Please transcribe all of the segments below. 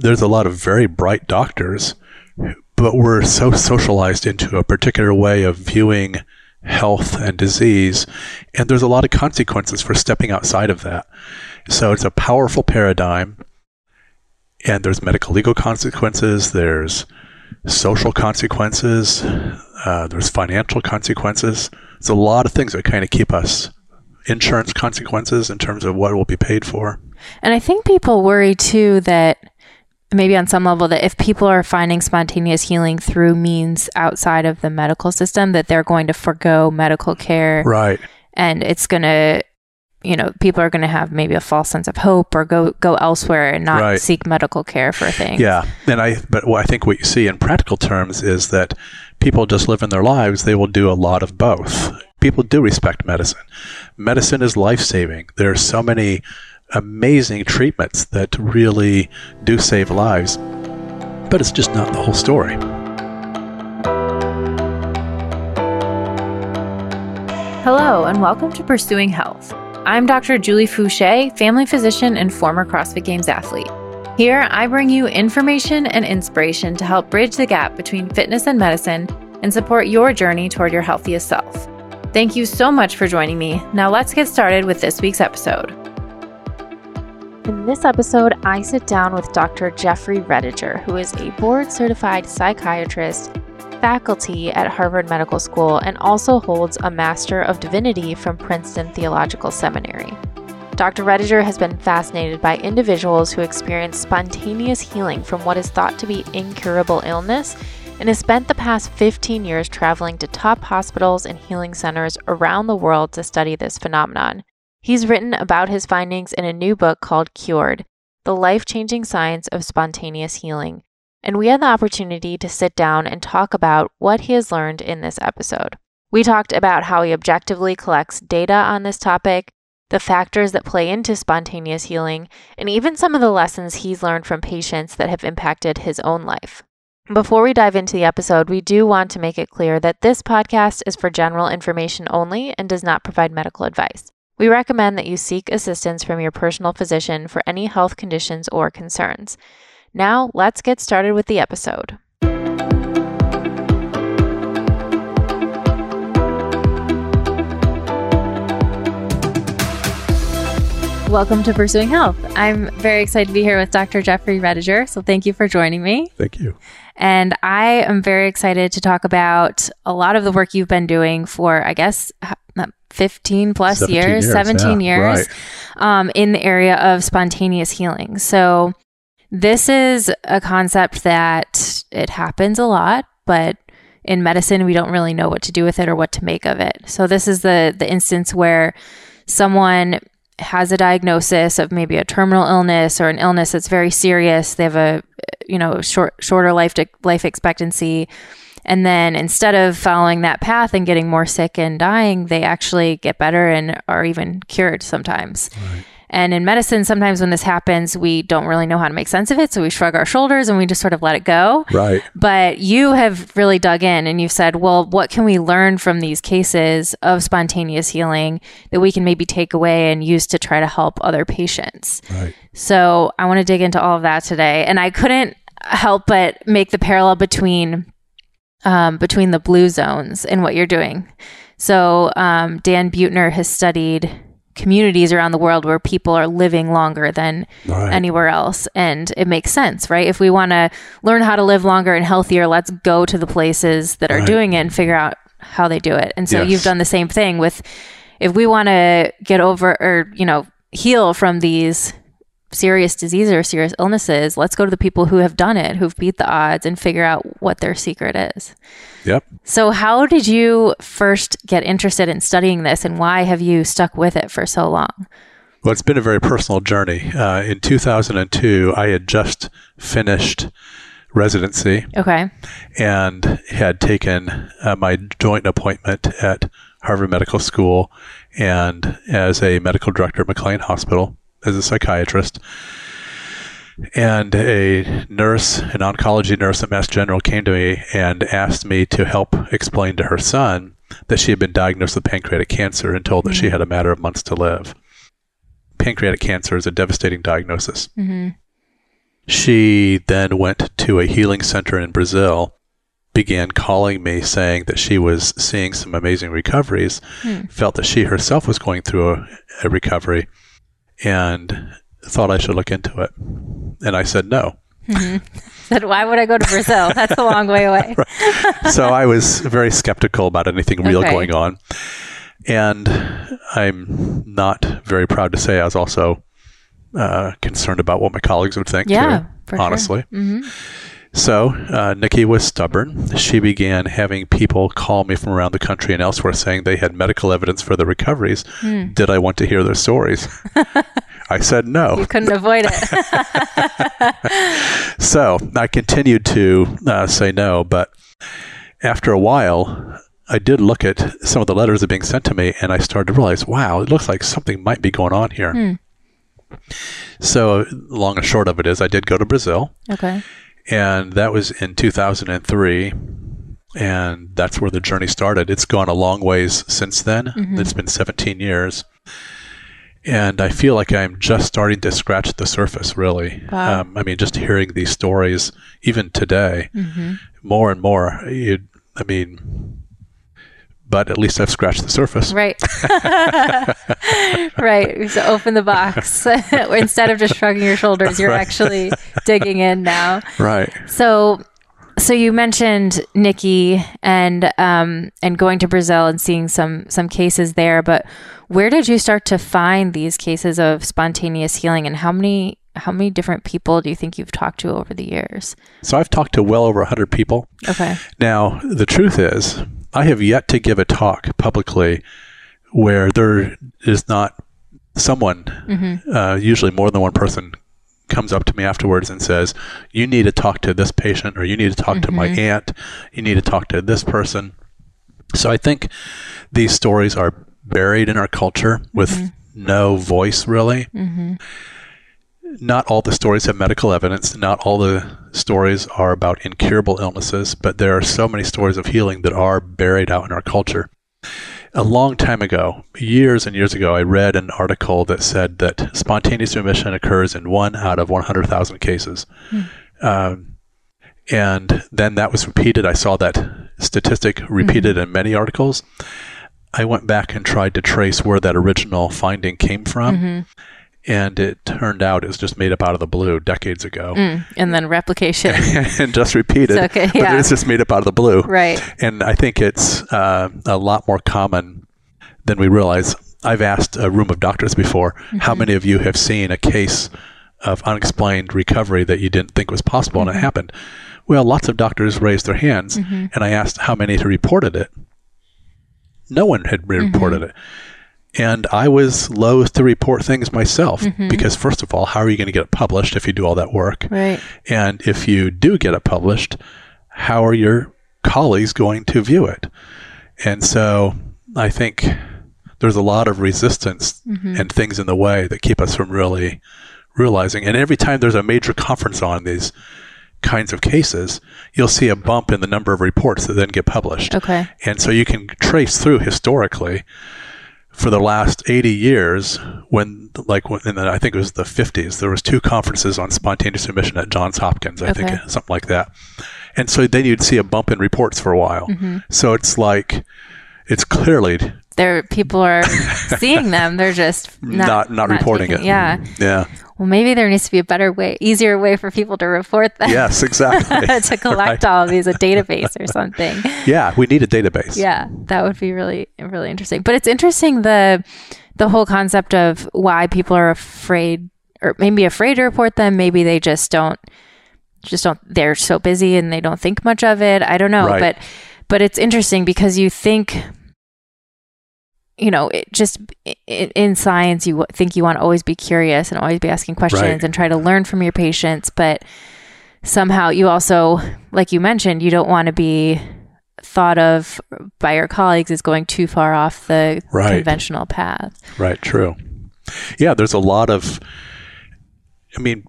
there's a lot of very bright doctors, but we're so socialized into a particular way of viewing health and disease. And there's a lot of consequences for stepping outside of that. So it's a powerful paradigm. And there's medical legal consequences, there's social consequences, uh, there's financial consequences. There's a lot of things that kind of keep us insurance consequences in terms of what will be paid for. And I think people worry too that maybe on some level that if people are finding spontaneous healing through means outside of the medical system that they're going to forego medical care. Right. And it's going to you know people are going to have maybe a false sense of hope or go go elsewhere and not right. seek medical care for things. Yeah. And i but i think what you see in practical terms is that people just live in their lives they will do a lot of both. People do respect medicine. Medicine is life-saving. There are so many amazing treatments that really do save lives. But it's just not the whole story. Hello, and welcome to Pursuing Health. I'm Dr. Julie Foucher, family physician and former CrossFit Games athlete. Here, I bring you information and inspiration to help bridge the gap between fitness and medicine and support your journey toward your healthiest self. Thank you so much for joining me. Now, let's get started with this week's episode. In this episode, I sit down with Dr. Jeffrey Rediger, who is a board certified psychiatrist, faculty at Harvard Medical School, and also holds a Master of Divinity from Princeton Theological Seminary. Dr. Rediger has been fascinated by individuals who experience spontaneous healing from what is thought to be incurable illness and has spent the past 15 years traveling to top hospitals and healing centers around the world to study this phenomenon. He's written about his findings in a new book called Cured The Life Changing Science of Spontaneous Healing. And we had the opportunity to sit down and talk about what he has learned in this episode. We talked about how he objectively collects data on this topic, the factors that play into spontaneous healing, and even some of the lessons he's learned from patients that have impacted his own life. Before we dive into the episode, we do want to make it clear that this podcast is for general information only and does not provide medical advice. We recommend that you seek assistance from your personal physician for any health conditions or concerns. Now, let's get started with the episode. Welcome to Pursuing Health. I'm very excited to be here with Dr. Jeffrey Rediger. So, thank you for joining me. Thank you. And I am very excited to talk about a lot of the work you've been doing for, I guess, 15 plus years, years, 17 yeah, years right. um, in the area of spontaneous healing. So, this is a concept that it happens a lot, but in medicine, we don't really know what to do with it or what to make of it. So, this is the, the instance where someone has a diagnosis of maybe a terminal illness or an illness that's very serious. They have a you know short shorter life life expectancy and then instead of following that path and getting more sick and dying, they actually get better and are even cured sometimes. Right. And in medicine, sometimes when this happens, we don't really know how to make sense of it. So we shrug our shoulders and we just sort of let it go. Right. But you have really dug in and you've said, well, what can we learn from these cases of spontaneous healing that we can maybe take away and use to try to help other patients? Right. So I want to dig into all of that today. And I couldn't help but make the parallel between um, between the blue zones and what you're doing. So, um, Dan Buettner has studied communities around the world where people are living longer than right. anywhere else. And it makes sense, right? If we want to learn how to live longer and healthier, let's go to the places that are right. doing it and figure out how they do it. And so yes. you've done the same thing with if we want to get over or, you know, heal from these serious diseases or serious illnesses, let's go to the people who have done it, who've beat the odds, and figure out what their secret is. Yep. So, how did you first get interested in studying this, and why have you stuck with it for so long? Well, it's been a very personal journey. Uh, in 2002, I had just finished residency. Okay. And had taken uh, my joint appointment at Harvard Medical School and as a medical director at McLean Hospital as a psychiatrist. And a nurse, an oncology nurse at Mass General, came to me and asked me to help explain to her son that she had been diagnosed with pancreatic cancer and told that mm-hmm. she had a matter of months to live. Pancreatic cancer is a devastating diagnosis. Mm-hmm. She then went to a healing center in Brazil, began calling me saying that she was seeing some amazing recoveries, Hmm. felt that she herself was going through a, a recovery, and thought I should look into it. And I said no. Said, why would I go to Brazil? That's a long way away. so I was very skeptical about anything real Okay. going on. And I'm not very proud to say I was also uh, concerned about what my colleagues would think, Yeah, too, for sure. honestly. So uh, Nikki was stubborn. She began having people call me from around the country and elsewhere saying they had medical evidence for the recoveries. Hmm. Did I want to hear their stories? I said no. You couldn't avoid it. So I continued to uh, say no, but after a while, I did look at some of the letters that were being sent to me, and I started to realize, wow, it looks like something might be going on here. Hmm. So, long and short of it is, I did go to Brazil, okay. And that was in 2003. And that's where the journey started. It's gone a long ways since then. Mm-hmm. It's been 17 years. And I feel like I'm just starting to scratch the surface, really. Wow. Um, I mean, just hearing these stories, even today, hmm more and more. You, I mean, but at least I've scratched the surface. Right. right. So open the box. Instead of just shrugging your shoulders, you're Right. actually digging in now. Right. So, so you mentioned Nikki and um, and going to Brazil and seeing some some cases there, but where did you start to find these cases of spontaneous healing, and how many how many different people do you think you've talked to over the years? So I've talked to well over 100 people. Okay. Now, the truth is, I have yet to give a talk publicly where there is not someone, Mm-hmm. uh, usually more than one person, comes up to me afterwards and says, You need to talk to this patient, or you need to talk to my aunt, you need to talk to this person. So I think these stories are buried in our culture with no voice, really. Mm-hmm. Not all the stories have medical evidence. Not all the stories are about incurable illnesses, but there are so many stories of healing that are buried out in our culture. A long time ago, years and years ago, I read an article that said that spontaneous remission occurs in one out of 100,000 cases. Um, and then that was repeated. I saw that statistic repeated in many articles. I went back and tried to trace where that original finding came from, Mm-hmm. And it turned out it was just made up out of the blue decades ago Mm. And then replication. and just repeated. It's okay, But yeah. it's just made up out of the blue. right. And I think it's uh, a lot more common than we realize. I've asked a room of doctors before, how many of you have seen a case of unexplained recovery that you didn't think was possible and it happened? Well, lots of doctors raised their hands, and I asked how many had reported it. No one had reported it. And I was loath to report things myself mm-hmm. because, first of all, how are you going to get it published if you do all that work? Right. And if you do get it published, how are your colleagues going to view it? And so I think there's a lot of resistance mm-hmm. and things in the way that keep us from really realizing. And every time there's a major conference on these kinds of cases, you'll see a bump in the number of reports that then get published. Okay. And so you can trace through historically for the last 80 years when like when, in the, I think it was the 50s there was two conferences on spontaneous remission at Johns Hopkins I Okay. think something like that. And so then you'd see a bump in reports for a while. Mm-hmm. So it's like it's clearly There, people are seeing them. They're just not not, not, reporting taking- it. Yeah. Yeah. Well, maybe there needs to be a better way, easier way for people to report them. Yes, exactly. to collect all of these, a database or something. yeah, we need a database. Yeah, that would be really, really interesting. But it's interesting the the whole concept of why people are afraid, or maybe afraid to report them. Maybe they just don't, just don't. They're so busy and they don't think much of it. I don't know, Right. but but it's interesting because you think. You know, it just i- i- in science, you think you want to always be curious and always be asking questions Right. and try to learn from your patients, but somehow you also, like you mentioned, you don't want to be thought of by your colleagues as going too far off the Right. conventional path. Right, true. Yeah, there's a lot of I mean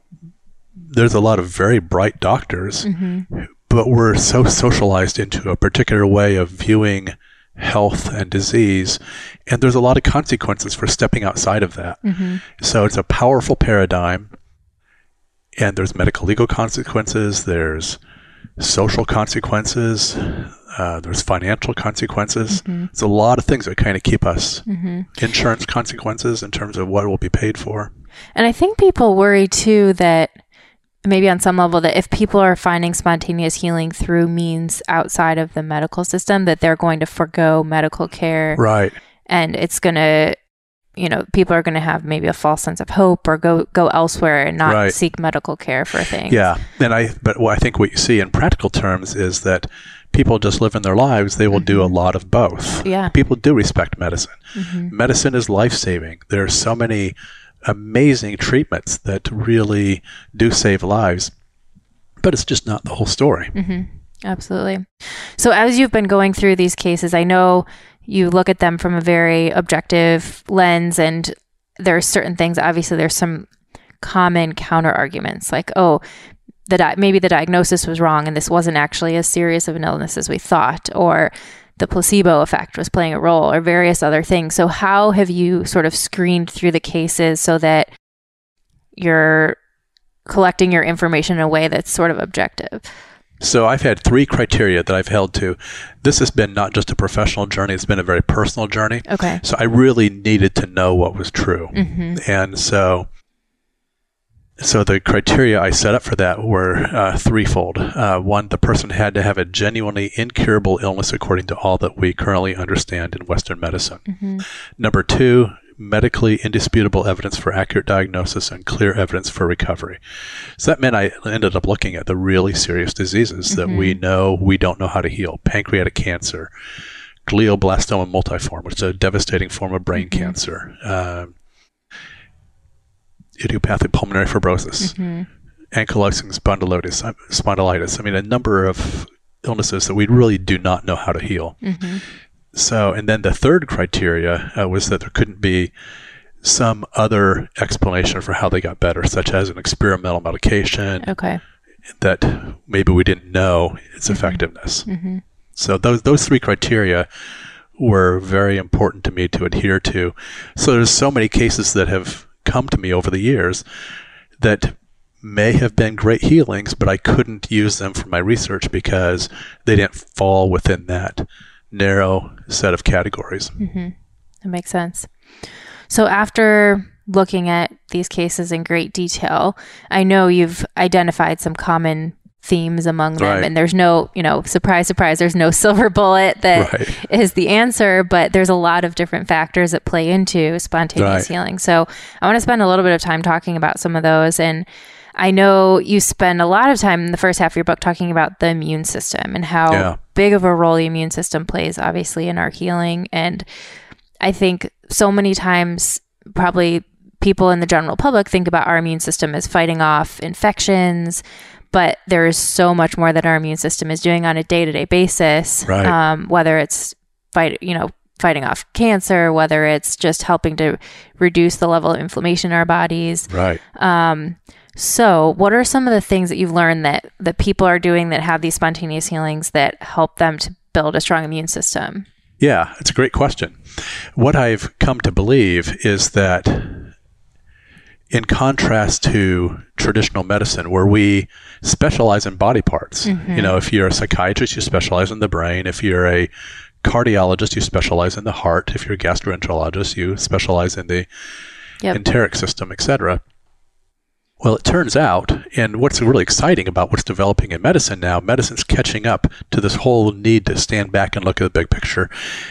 there's a lot of very bright doctors, mm-hmm. but we're so socialized into a particular way of viewing health and disease, and there's a lot of consequences for stepping outside of that. So it's a powerful paradigm. and there's medical legal consequences, there's social consequences, uh, there's financial consequences. Mm-hmm. It's a lot of things that kind of keep us. Insurance consequences in terms of what will be paid for. And I think people worry too that maybe on some level that if people are finding spontaneous healing through means outside of the medical system, that they're going to forego medical care Right. and it's going to you know people are going to have maybe a false sense of hope or go go elsewhere and not Right. seek medical care for things Yeah, and I but I think what you see in practical terms is that people just live in their lives. They will do a lot of both. Yeah. people do respect medicine. Mhm. Medicine is life saving. There are so many amazing treatments that really do save lives, but it's just not the whole story. Mhm. Absolutely. So, as you've been going through these cases, I know you look at them from a very objective lens, and there are certain things. Obviously, there's some common counter arguments, like, oh, the di- maybe the diagnosis was wrong, and this wasn't actually as serious of an illness as we thought, or the placebo effect was playing a role, or various other things. So, how have you sort of screened through the cases so that you're collecting your information in a way that's sort of objective? So I've had three criteria that I've held to. This has been not just a professional journey; it's been a very personal journey. Okay. So I really needed to know what was true. hmm and so so the criteria I set up for that were uh, threefold. Uh, one, the person had to have a genuinely incurable illness according to all that we currently understand in Western medicine. hmm Number two, medically indisputable evidence for accurate diagnosis and clear evidence for recovery. So that meant I ended up looking at the really serious diseases that we know we don't know how to heal: pancreatic cancer, glioblastoma multiforme, which is a devastating form of brain cancer. Um, idiopathic pulmonary fibrosis, hmm ankylosing spondylitis, spondylitis. I mean, a number of illnesses that we really do not know how to heal. hmm So, and then the third criteria uh, was that there couldn't be some other explanation for how they got better, such as an experimental medication Okay. that maybe we didn't know its effectiveness. hmm So those those three criteria were very important to me to adhere to. So there's so many cases that have come to me over the years that may have been great healings, but I couldn't use them for my research because they didn't fall within that narrow set of categories. hmm That makes sense. So after looking at these cases in great detail, I know you've identified some common themes among them Right. and there's no, you know, surprise surprise, there's no silver bullet that is Right. the answer, but there's a lot of different factors that play into spontaneous Right. healing. So I want to spend a little bit of time talking about some of those. And I know you spend a lot of time in the first half of your book talking about the immune system and how Yeah. big of a role the immune system plays, obviously, in our healing. And I think so many times, probably people in the general public think about our immune system as fighting off infections, but there is so much more that our immune system is doing on a day to day basis. Right. Um, whether it's fight, you know, fighting off cancer, whether it's just helping to reduce the level of inflammation in our bodies. Right. Um, so, what are some of the things that you've learned that that people are doing that have these spontaneous healings that help them to build a strong immune system? Yeah, it's a great question. What I've come to believe is that, in contrast to traditional medicine, where we specialize in body parts, mm-hmm. you know, if you're a psychiatrist, you specialize in the brain. If you're a cardiologist, you specialize in the heart. If you're a gastroenterologist, you specialize in the Yep. enteric system, etc. Well, it turns out, and what's really exciting about what's developing in medicine now, medicine's catching up to this whole need to stand back and look at the big picture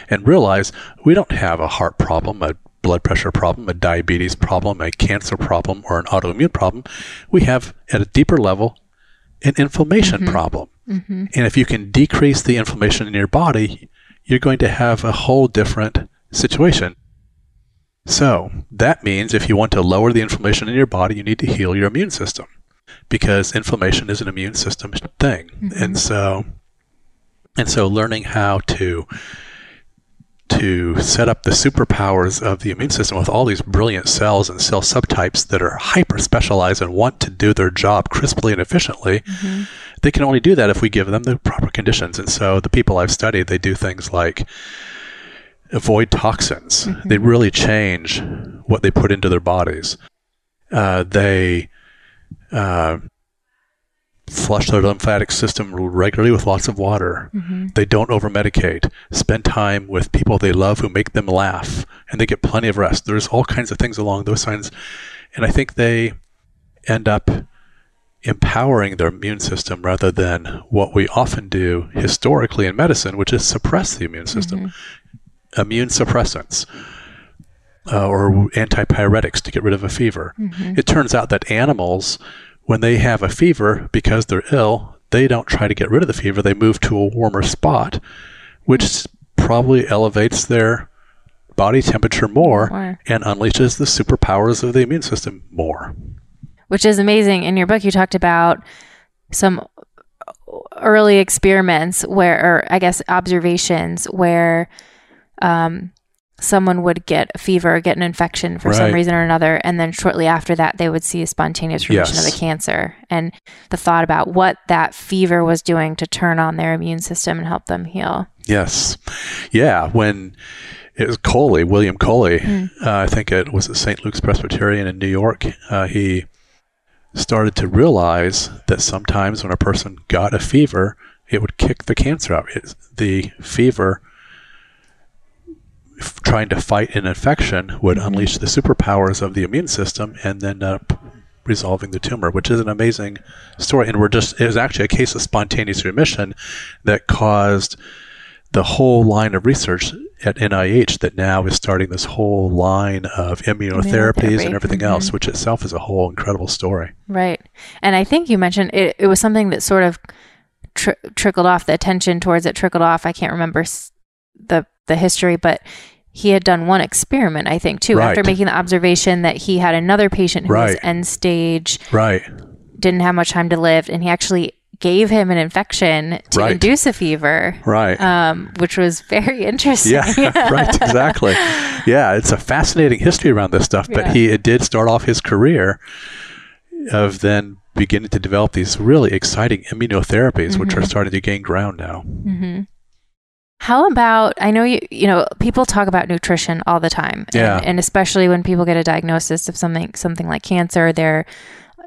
and realize we don't have a heart problem, a blood pressure problem, a diabetes problem, a cancer problem, or an autoimmune problem. We have, at a deeper level, an inflammation mm-hmm. problem. Mm-hmm. And if you can decrease the inflammation in your body, you're going to have a whole different situation. So that means if you want to lower the inflammation in your body, you need to heal your immune system because inflammation is an immune system thing. And mm-hmm. so, and so learning how to to set up the superpowers of the immune system with all these brilliant cells and cell subtypes that are hyper specialized and want to do their job crisply and efficiently, they can only do that if we give them the proper conditions. And so the people I've studied, they do things like avoid toxins. They really change what they put into their bodies. Uh, they uh, flush their lymphatic system regularly with lots of water. Mm-hmm. They don't over medicate. Spend time with people they love who make them laugh, and they get plenty of rest. There's all kinds of things along those lines, and I think they end up empowering their immune system rather than what we often do historically in medicine, which is suppress the immune system. Immune suppressants uh, or antipyretics to get rid of a fever. It turns out that animals, when they have a fever because they're ill, they don't try to get rid of the fever. They move to a warmer spot, which probably elevates their body temperature more More. and unleashes the superpowers of the immune system more. which is amazing. In your book, you talked about some early experiments where, or I guess observations where um, someone would get a fever, get an infection for some reason or another, and then shortly after that, they would see a spontaneous remission of the cancer. And the thought about what that fever was doing to turn on their immune system and help them heal. Yes. Yeah. When it was Coley, William Coley, Hmm. uh, I think it was at St. Luke's Presbyterian in New York, uh, he started to realize that sometimes when a person got a fever, it would kick the cancer out. It, the fever f- trying to fight an infection would Mm-hmm. unleash the superpowers of the immune system and then uh, p- resolving the tumor, which is an amazing story. And we're just, it was actually a case of spontaneous remission that caused the whole line of research at NIH that now is starting this whole line of immunotherapies Immunotherapy, and everything mhm. else, which itself is a whole incredible story. Right. And I think you mentioned it, it was something that sort of tr- trickled off, the attention towards it trickled off. I can't remember s- the, the history, but he had done one experiment, I think, too, after making the observation that he had another patient who was end stage, Right. didn't have much time to live, and he actually gave him an infection to Right. induce a fever. Right. Um, which was very interesting. Yeah, right, exactly. Yeah, it's a fascinating history around this stuff, but Yeah. he it did start off his career of then beginning to develop these really exciting immunotherapies, which are Mhm. starting to gain ground now. hmm How about I know you you know people talk about nutrition all the time, Yeah. and, and especially when people get a diagnosis of something something like cancer, there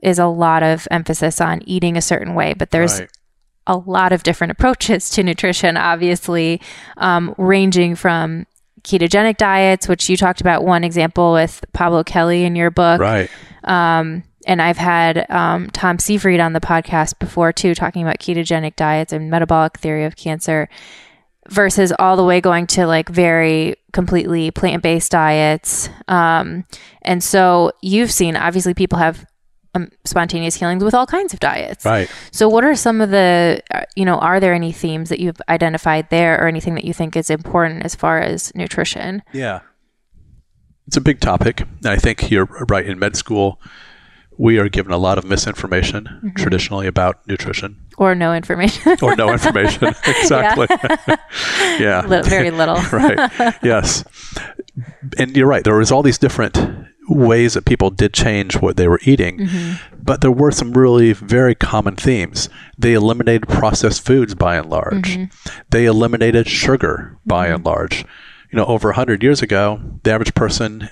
is a lot of emphasis on eating a certain way, but there's Right. a lot of different approaches to nutrition, obviously, um, ranging from ketogenic diets, which you talked about one example with Pablo Kelly in your book, Right. um, and I've had um, Tom Seyfried on the podcast before too, talking about ketogenic diets and metabolic theory of cancer, versus all the way going to like very completely plant based diets. Um, and so you've seen obviously people have um, spontaneous healings with all kinds of diets. Right. So, what are some of the, uh, you know, are there any themes that you've identified there or anything that you think is important as far as nutrition? Yeah. It's a big topic. And I think you're right. In med school, we are given a lot of misinformation Mm-hmm. traditionally about nutrition Or no information? or no information. exactly. yeah. Little- very little. right. Yes. And you're right. There was all these different ways that people did change what they were eating, Mm-hmm. but there were some really very common themes. They eliminated processed foods by and large. Mm-hmm. They eliminated sugar by and large. You know, over 100 years ago, the average person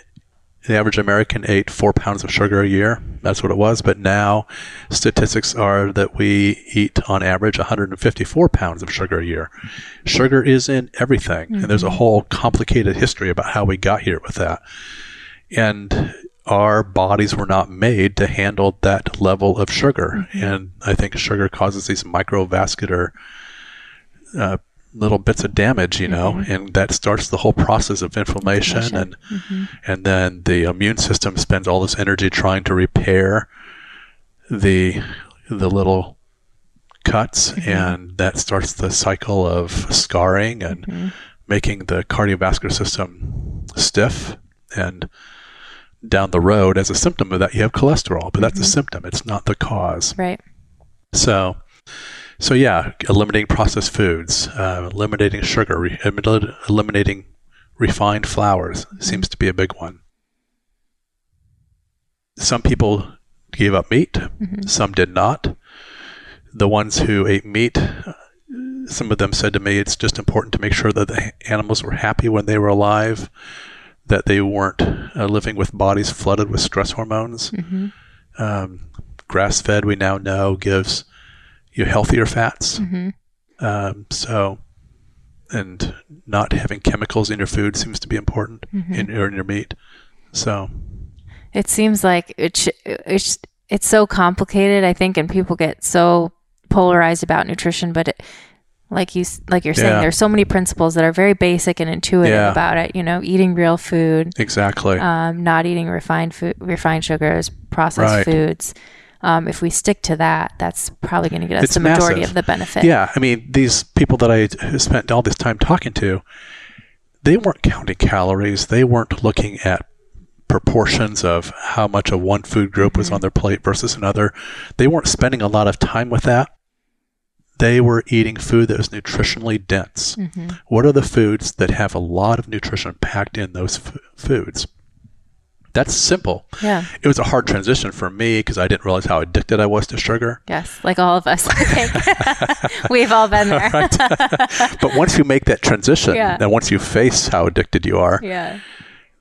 the average American ate four pounds of sugar a year. That's what it was. But now, statistics are that we eat on average 154 pounds of sugar a year. Sugar is in everything, and there's a whole complicated history about how we got here with that. And our bodies were not made to handle that level of sugar. And I think sugar causes these microvascular uh, little bits of damage, you know, mm-hmm. and that starts the whole process of inflammation, and mm-hmm. and then the immune system spends all this energy trying to repair the the little cuts, mm-hmm. and that starts the cycle of scarring and making the cardiovascular system stiff and down the road as a symptom of that you have cholesterol but that's a symptom. It's not the cause. Right. so, so yeah, eliminating processed foods, uh, eliminating sugar, re- eliminating refined flours seems to be a big one. Some people gave up meat, some did not. The ones who ate meat, some of them said to me, it's just important to make sure that the animals were happy when they were alive, that they weren't uh, living with bodies flooded with stress hormones. Um, Grass fed, we now know, gives you healthier fats. hmm Um, so, and not having chemicals in your food seems to be important Mhm. in, or in your meat. So, It seems like it sh- it's it's so complicated, I think, and people get so polarized about nutrition. But it, like you like you're saying, Yeah. there's so many principles that are very basic and intuitive Yeah. about it. You know, eating real food, exactly. um, not eating refined food, refined sugars, processed Right. foods. Um, if we stick to that, that's probably going to get us It's the majority massive. of the benefit. yeah. I mean, these people that I spent all this time talking to, they weren't counting calories. They weren't looking at proportions of how much of one food group was on their plate versus another. They weren't spending a lot of time with that. They were eating food that was nutritionally dense. hmm What are the foods that have a lot of nutrition packed in those f- foods? That's simple. Yeah. It was a hard transition for me because I didn't realize how addicted I was to sugar. Yes. Like all of us, We've all been there. Right. But once you make that transition, Yeah. and once you face how addicted you are, yeah.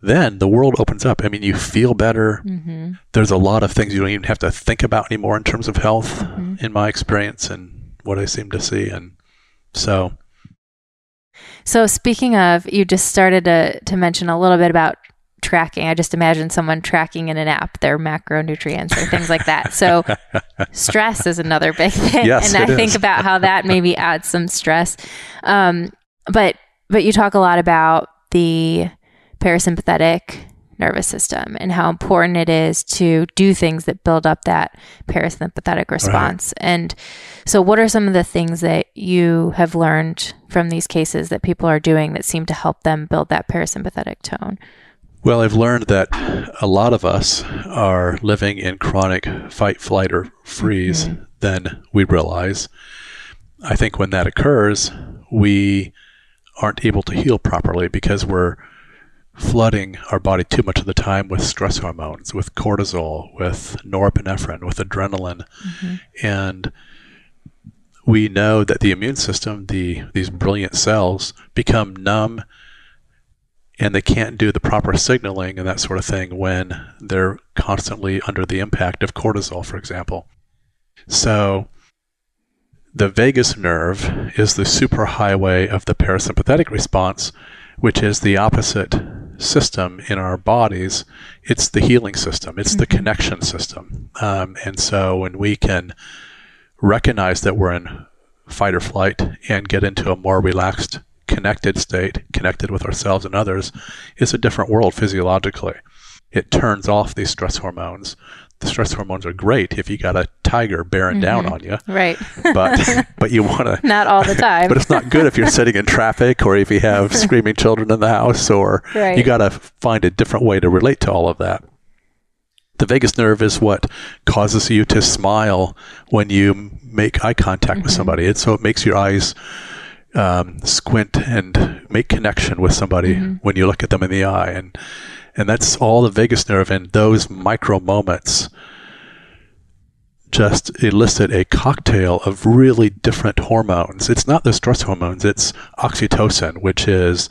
then the world opens up. I mean, you feel better. hmm There's a lot of things you don't even have to think about anymore in terms of health, Mhm. in my experience and what I seem to see. And so, So speaking of, you just started to to mention a little bit about tracking. I just imagine someone tracking in an app their macronutrients or things like that. So stress is another big thing, Yes, and I it think about how that maybe adds some stress. Um, but but you talk a lot about the parasympathetic nervous system and how important it is to do things that build up that parasympathetic response. And so, what are some of the things that you have learned from these cases that people are doing that seem to help them build that parasympathetic tone? Well, I've learned that a lot of us are living in chronic fight, flight, or freeze Mhm. than we realize. I think when that occurs, we aren't able to heal properly because we're flooding our body too much of the time with stress hormones, with cortisol, with norepinephrine, with adrenaline. And we know that the immune system, the these brilliant cells, become numb and they can't do the proper signaling and that sort of thing when they're constantly under the impact of cortisol, for example. So the vagus nerve is the superhighway of the parasympathetic response, which is the opposite system in our bodies. It's the healing system, it's the Mhm. connection system. Um, and so when we can recognize that we're in fight or flight and get into a more relaxed, connected state, connected with ourselves and others, it's a different world physiologically. It turns off these stress hormones. The stress hormones are great if you got a tiger bearing down Mhm. on you, Right. but but you want to Not all the time. but it's not good if you're sitting in traffic or if you have screaming children in the house or Right. you got to find a different way to relate to all of that. The vagus nerve is what causes you to smile when you make eye contact with Mhm. somebody. And so it makes your eyes um, squint and make connection with somebody Mhm. when you look at them in the eye. And, and that's all the vagus nerve. And those micro moments just elicit a cocktail of really different hormones. It's not the stress hormones, it's oxytocin, which is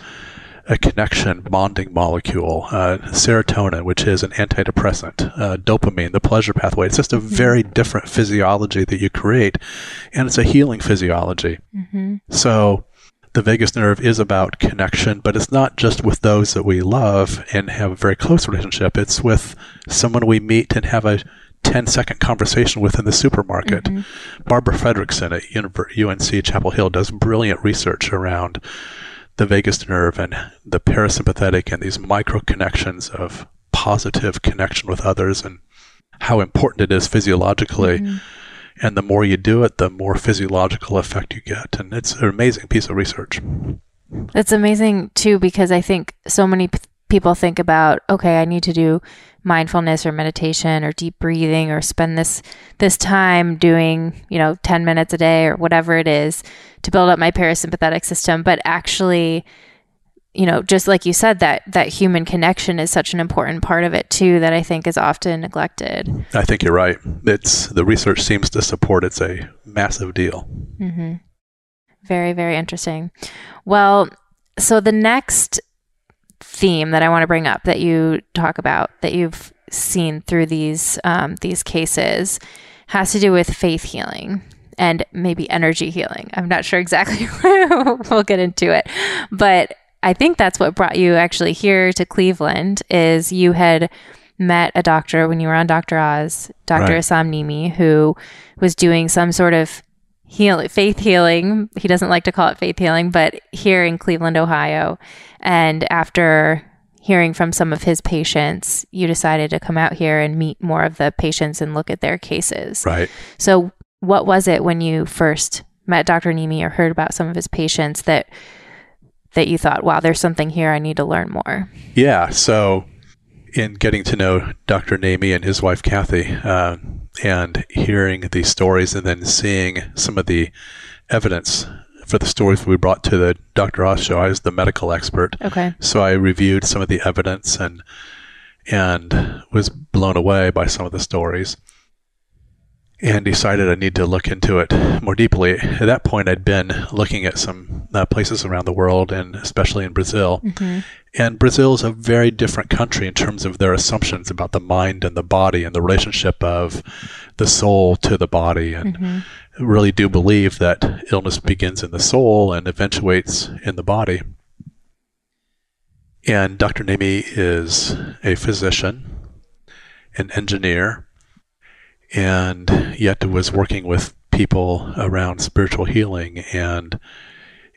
a connection bonding molecule, uh, serotonin, which is an antidepressant, uh, dopamine, the pleasure pathway. It's just a very different physiology that you create, and it's a healing physiology. hmm So the vagus nerve is about connection, but it's not just with those that we love and have a very close relationship. It's with someone we meet and have a 10 second conversation with in the supermarket. Mhm. Barbara Fredrickson at UNC Chapel Hill does brilliant research around the vagus nerve and the parasympathetic and these micro connections of positive connection with others and how important it is physiologically. Mhm. And the more you do it, the more physiological effect you get. And it's an amazing piece of research. It's amazing too because I think so many p- people think about okay, I need to do mindfulness or meditation or deep breathing or spend this this time doing, you know, 10 minutes a day or whatever it is to build up my parasympathetic system, but actually you know, just like you said that that human connection is such an important part of it too that I think is often neglected. I think you're right. It's the research seems to support it's a massive deal. Mm-hmm. Very, very interesting. Well, so the next theme that I want to bring up that you talk about that you've seen through these um, these cases has to do with faith healing and maybe energy healing. I'm not sure exactly. we'll get into it. But I think that's what brought you actually here to Cleveland is you had met a doctor when you were on Dr. Oz, Dr. Right. Issam Nemeh, who was doing some sort of heal faith healing. He doesn't like to call it faith healing, but here in Cleveland, Ohio. And after hearing from some of his patients, you decided to come out here and meet more of the patients and look at their cases. Right. So, what was it when you first met Dr. Nemeh or heard about some of his patients that that you thought, "Wow, there's something here. I need to learn more." Yeah. So, in getting to know Dr. Nemeh and his wife Kathy, uh, and hearing these stories, and then seeing some of the evidence for the stories we brought to the Dr. Oz show, I was the medical expert. Okay. So I reviewed some of the evidence and and was blown away by some of the stories and decided I need to look into it more deeply. At that point, I'd been looking at some uh, places around the world, and especially in Brazil. And Brazil is a very different country in terms of their assumptions about the mind and the body and the relationship of the soul to the body, and really do believe that illness begins in the soul and eventuates in the body. And Dr. Nemeh is a physician, an engineer, and yet was working with people around spiritual healing. And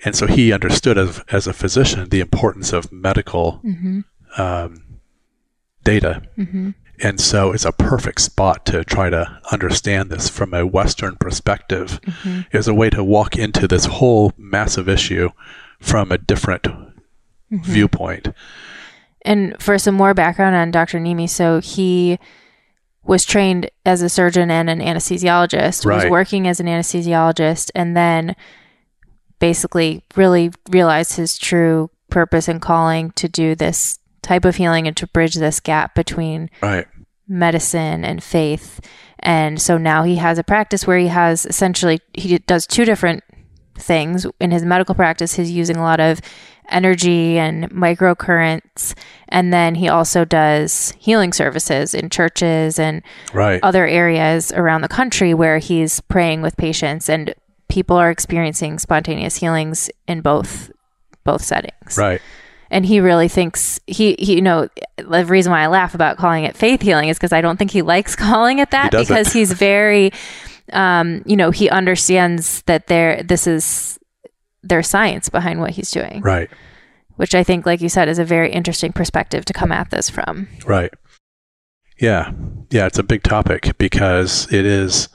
and so he understood as, as a physician the importance of medical mm-hmm. um, data. Mm-hmm. And so it's a perfect spot to try to understand this from a western perspective. Mm-hmm. As a way to walk into this whole massive issue from a different viewpoint. And for some more background on Dr. Nemeh, so he was trained as a surgeon and an anesthesiologist, was working as an anesthesiologist, and then basically really realized his true purpose and calling to do this type of healing and to bridge this gap between right medicine and faith. And so now he has a practice where he has essentially he does two different things in his medical practice. He's using a lot of energy and microcurrents, and then he also does healing services in churches and right. other areas around the country where he's praying with patients. And people are experiencing spontaneous healings in both both settings. Right. And he really thinks he, he you know the reason why I laugh about calling it faith healing is because I don't think he likes calling it that doesn't. because he's very um you know he understands that there this is there's science behind what he's doing right which I think like you said is a very interesting perspective to come at this from Right. Yeah. Yeah, it's a big topic because it is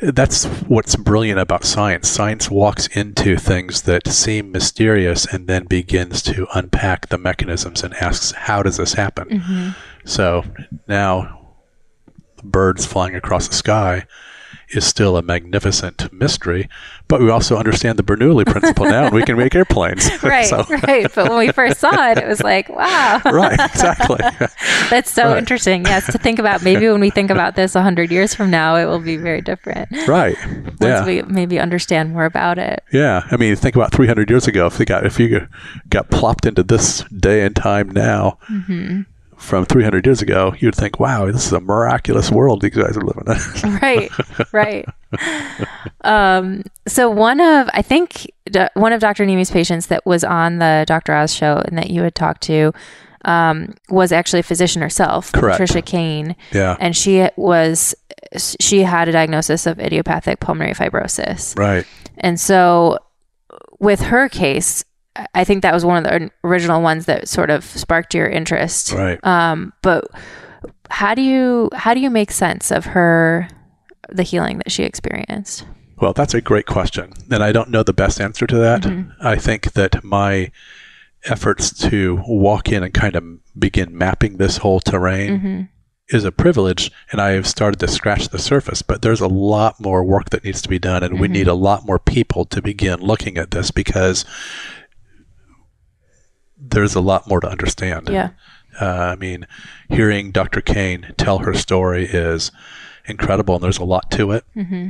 that's what's brilliant about science. Science walks into things that seem mysterious and then begins to unpack the mechanisms and asks, how does this happen? Mm-hmm. So now birds flying across the sky is still a magnificent mystery, but we also understand the Bernoulli principle now and we can make airplanes. right So- right but when we first saw it it was like wow right, exactly. that's so Right. interesting yes to think about maybe when we think about this 100 years from now it will be very different right. once Yeah. we maybe understand more about it Yeah, I mean, think about 300 years ago. If you got if you got plopped into this day and time now, mm-hmm. From 300 years ago, you'd think, "Wow, this is a miraculous world these guys are living in." right right um so one of i think one of dr Nemeh's patients that was on the dr oz show and that you had talked to um, was actually a physician herself Correct. patricia kane yeah, and she was she had a diagnosis of idiopathic pulmonary fibrosis right. and so with her case I- think that was one of the original ones that sort of sparked your interest Right. um, but how do you how do you make sense of her the healing that she experienced? Well, that's a great question, and I don't know the best answer to that. Mm-hmm. I think that my efforts to walk in and kind of begin mapping this whole terrain mm-hmm. is a privilege, and I have started to scratch the surface. But there's a lot more work that needs to be done, and we mm-hmm. need a lot more people to begin looking at this because there's a lot more to understand. Yeah. Uh, I mean, hearing Dr. Kane tell her story is incredible, and there's a lot to it. Mm-hmm.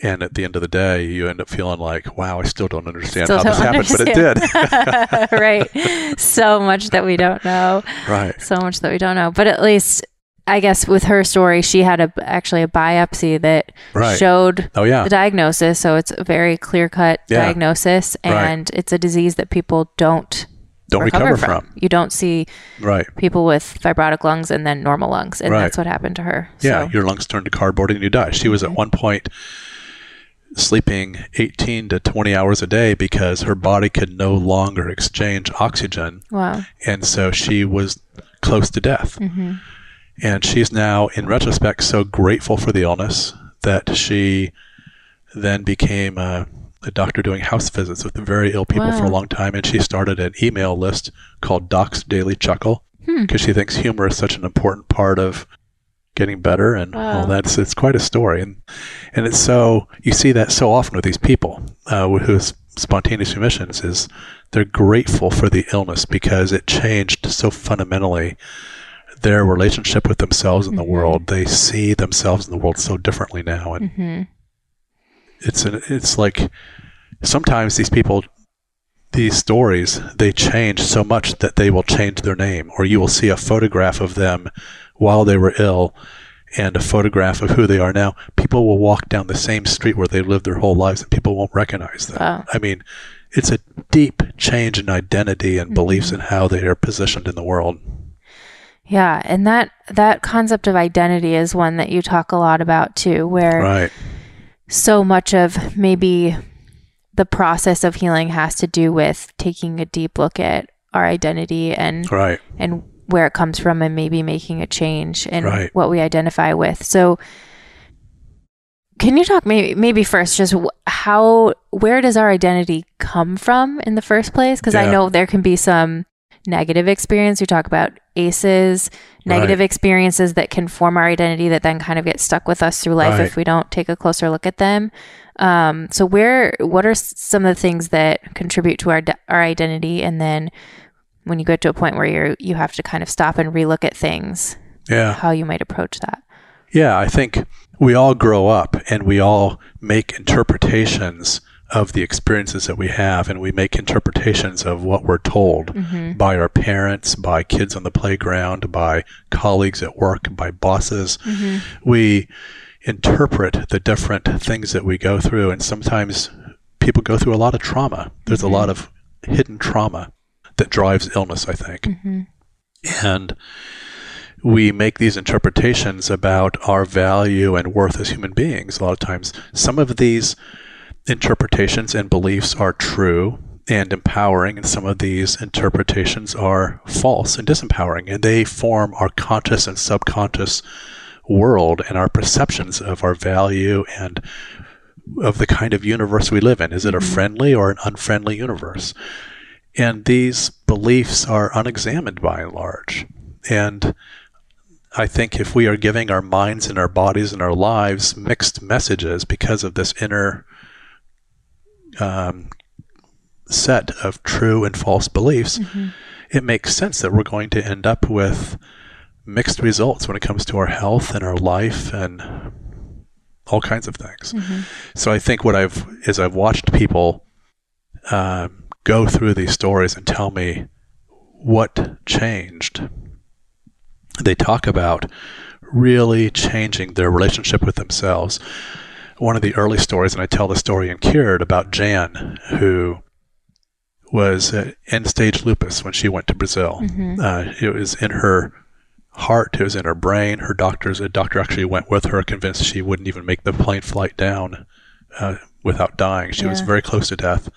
And at the end of the day, you end up feeling like, wow, I still don't understand Still how this don't happened, but it did. right. So much that we don't know. right. So much that we don't know. But at least I guess with her story, she had a actually a biopsy that Right. showed Oh yeah. the diagnosis. So it's a very clear cut Yeah. diagnosis, Right. and it's a disease that people don't Don't recover, recover from. from. You don't see Right. people with fibrotic lungs and then normal lungs, and Right. that's what happened to her. Yeah, So, your lungs turn to cardboard and you die. She was at one point sleeping 18 to 20 hours a day because her body could no longer exchange oxygen. wow. And so she was close to death. hmm And she's now, in retrospect, so grateful for the illness that she then became a, a doctor doing house visits with very ill people for a long time. And she started an email list called Doc's Daily Chuckle Hmm. because she thinks humor is such an important part of getting better and Wow. all that. It's, it's quite a story. And, and it's so, you see that so often with these people uh, whose spontaneous remissions is they're grateful for the illness because it changed so fundamentally their relationship with themselves and the Mhm. world. They see themselves in the world so differently now, and hmm it's an, it's like sometimes these people, these stories, they change so much that they will change their name, or you will see a photograph of them while they were ill. And a photograph of who they are now. People will walk down the same street where they lived their whole lives, and people won't recognize them. Wow. I mean, it's a deep change in identity and beliefs Mhm. and how they are positioned in the world. Yeah, and that that concept of identity is one that you talk a lot about too, where Right. so much of maybe the process of healing has to do with taking a deep look at our identity and Right. and where it comes from and maybe making a change in Right. what we identify with. So can you talk maybe maybe first just how where does our identity come from in the first place because I know there can be some negative experience. You talk about ACEs negative experiences that can form our identity that then kind of get stuck with us through life Right. if we don't take a closer look at them. Um, so where what are some of the things that contribute to our our identity? And then when you get to a point where you're you have to kind of stop and relook at things Yeah. how you might approach that. Yeah, I think we all grow up and we all make interpretations of the experiences that we have, and we make interpretations of what we're told mm-hmm. by our parents, by kids on the playground, by colleagues at work, by bosses. Mm-hmm. We interpret the different things that we go through, and sometimes people go through a lot of trauma. There's Mhm. a lot of hidden trauma that drives illness, I think Mm-hmm. and we make these interpretations about our value and worth as human beings a lot of times some of these interpretations and beliefs are true and empowering and some of these interpretations are false and disempowering and they form our conscious and subconscious world and our perceptions of our value and of the kind of universe we live in is it a Mhm. friendly or an unfriendly universe and these beliefs are unexamined by and large. And I think if we are giving our minds and our bodies and our lives mixed messages because of this inner um, set of true and false beliefs, Mm-hmm. it makes sense that we're going to end up with mixed results when it comes to our health and our life and all kinds of things. Mm-hmm. So I think what I've is I've watched people um, go through these stories and tell me what changed. They talk about really changing their relationship with themselves. One of the early stories, and I tell the story in Cured about Jan, who was end stage lupus when she went to Brazil. Mm-hmm. Uh, it was in her heart, it was in her brain. Her doctors, a doctor actually went with her, convinced she wouldn't even make the plane flight down uh, without dying. She was very close to death.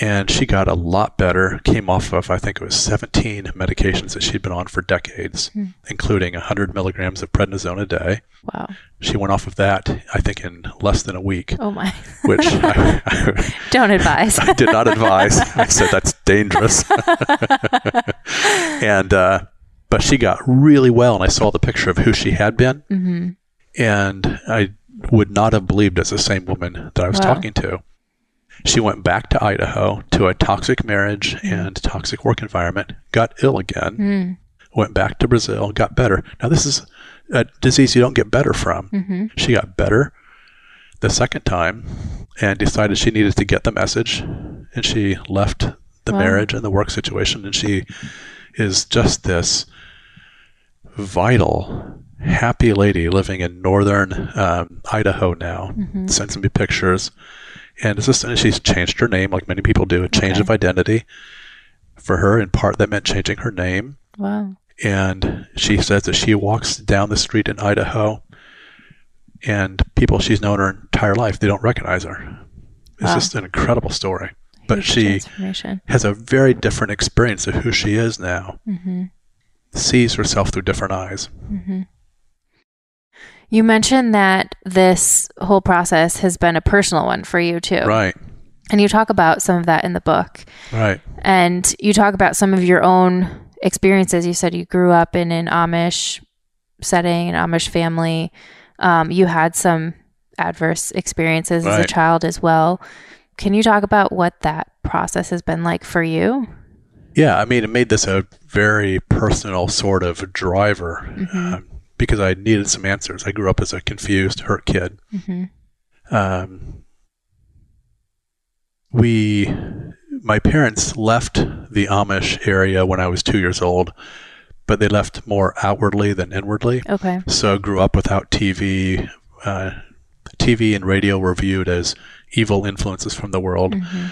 And she got a lot better, came off of, I think it was 17 medications that she'd been on for decades, Hmm. including 100 milligrams of prednisone a day. Wow. She went off of that, I think, in less than a week, Oh my. which I, I, Don't advise. I did not advise. I said that's dangerous. and uh, but she got really well, and I saw the picture of who she had been, mm-hmm. and I would not have believed it's the same woman that I was Wow. talking to. She went back to Idaho to a toxic marriage and toxic work environment, got ill again, Mm. went back to Brazil, got better. Now this is a disease you don't get better from. Mm-hmm. She got better the second time and decided she needed to get the message. And she left the Wow. marriage and the work situation. And she is just this vital, happy lady living in northern um, Idaho now. Mm-hmm. Sends me pictures. And it's just, and she's changed her name like many people do, a change Okay. of identity. For her, in part, that meant changing her name. Wow. And she says that she walks down the street in Idaho and people she's known her entire life, they don't recognize her. It's Wow. just an incredible story. But she has a very different experience of who she is now, Mm-hmm. sees herself through different eyes. Mm-hmm. You mentioned that this whole process has been a personal one for you too. Right, And you talk about some of that in the book. right. And you talk about some of your own experiences. You said you grew up in an Amish setting, an Amish family. Um, you had some adverse experiences as a child as well. Can you talk about what that process has been like for you? Yeah, I mean, it made this a very personal sort of driver Mhm. um, because I needed some answers. I grew up as a confused, hurt kid. hmm um, we my parents left the Amish area when I was two years old, but they left more outwardly than inwardly. Okay. So I grew up without TV. Uh, TV and radio were viewed as evil influences from the world. hmm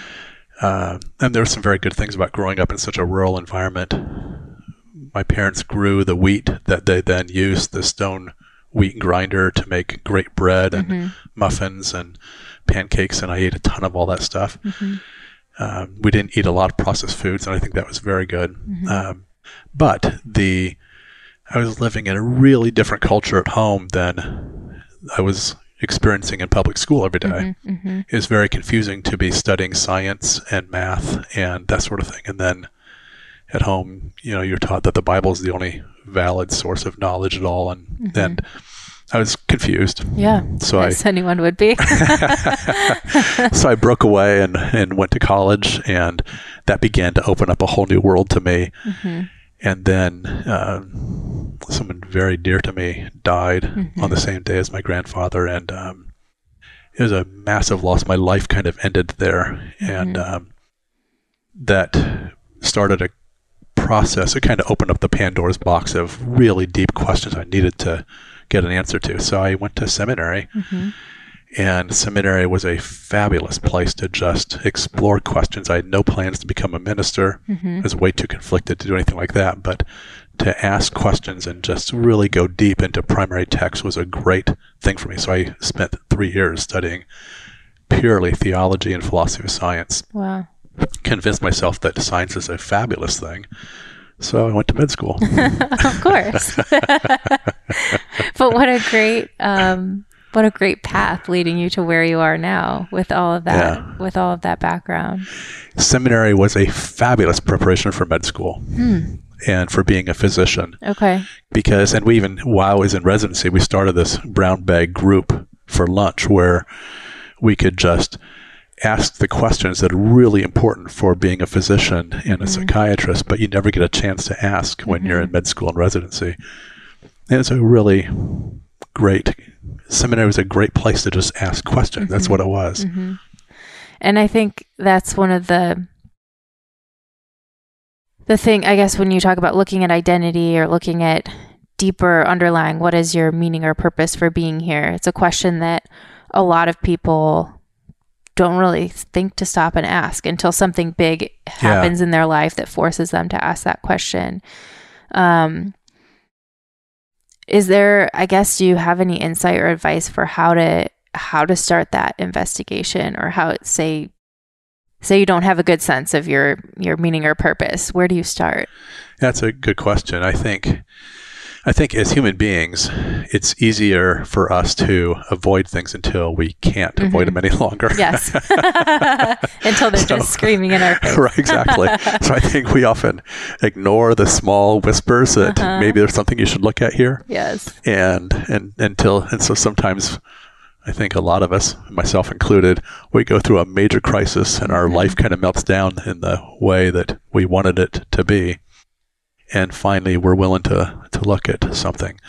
Uh, and there were some very good things about growing up in such a rural environment. My parents grew the wheat that they then used the stone wheat grinder to make great bread and hmm muffins and pancakes, and I ate a ton of all that stuff. hmm Um, we didn't eat a lot of processed foods, and I think that was very good. Mhm. Um, but the I was living in a really different culture at home than I was experiencing in public school every day. hmm hmm It was very confusing to be studying science and math and that sort of thing, and then at home, you know, you're taught that the Bible is the only valid source of knowledge at all, and Mhm. and I was confused. Yeah. So I As anyone would be. so I broke away and, and went to college, and that began to open up a whole new world to me. hmm And then um, someone very dear to me died Mhm. on the same day as my grandfather, and um, it was a massive loss. My life kind of ended there, and Mhm. um, that started a process. It kind of opened up the Pandora's box of really deep questions I needed to get an answer to. So I went to seminary hmm and seminary was a fabulous place to just explore questions. I had no plans to become a minister. hmm I was way too conflicted to do anything like that, but to ask questions and just really go deep into primary text was a great thing for me. So I spent three years studying purely theology and philosophy of science. Wow. Convinced myself that science is a fabulous thing. So I went to med school. of course. but what a great um what a great path leading you to where you are now with all of that Yeah. with all of that background. Seminary was a fabulous preparation for med school Hmm. and for being a physician. Okay. because and we even while I was in residency, we started this brown bag group for lunch where we could just ask the questions that are really important for being a physician and a Mhm. psychiatrist, but you never get a chance to ask when you're Mhm. in med school and residency. And it's a really great seminary was a great place to just ask questions. That's Mhm. what it was. hmm And I think that's one of the the thing I guess when you talk about looking at identity or looking at deeper underlying what is your meaning or purpose for being here, it's a question that a lot of people don't really think to stop and ask until something big happens in their life that forces them to ask that question. Um, is there, I guess, do you have any insight or advice for how to how to start that investigation or how say say you don't have a good sense of your your meaning or purpose where do you start That's a good question. I think I think as human beings, it's easier for us to avoid things until we can't avoid Mhm. them any longer. yes until they're So- just screaming in our face right, exactly. so I think we often ignore the small whispers that Uh-huh. maybe there's something you should look at here, yes and and until and so sometimes. I think a lot of us, myself included, we go through a major crisis and our Mhm. life kind of melts down in the way that we wanted it to be. And finally, we're willing to, to look at something.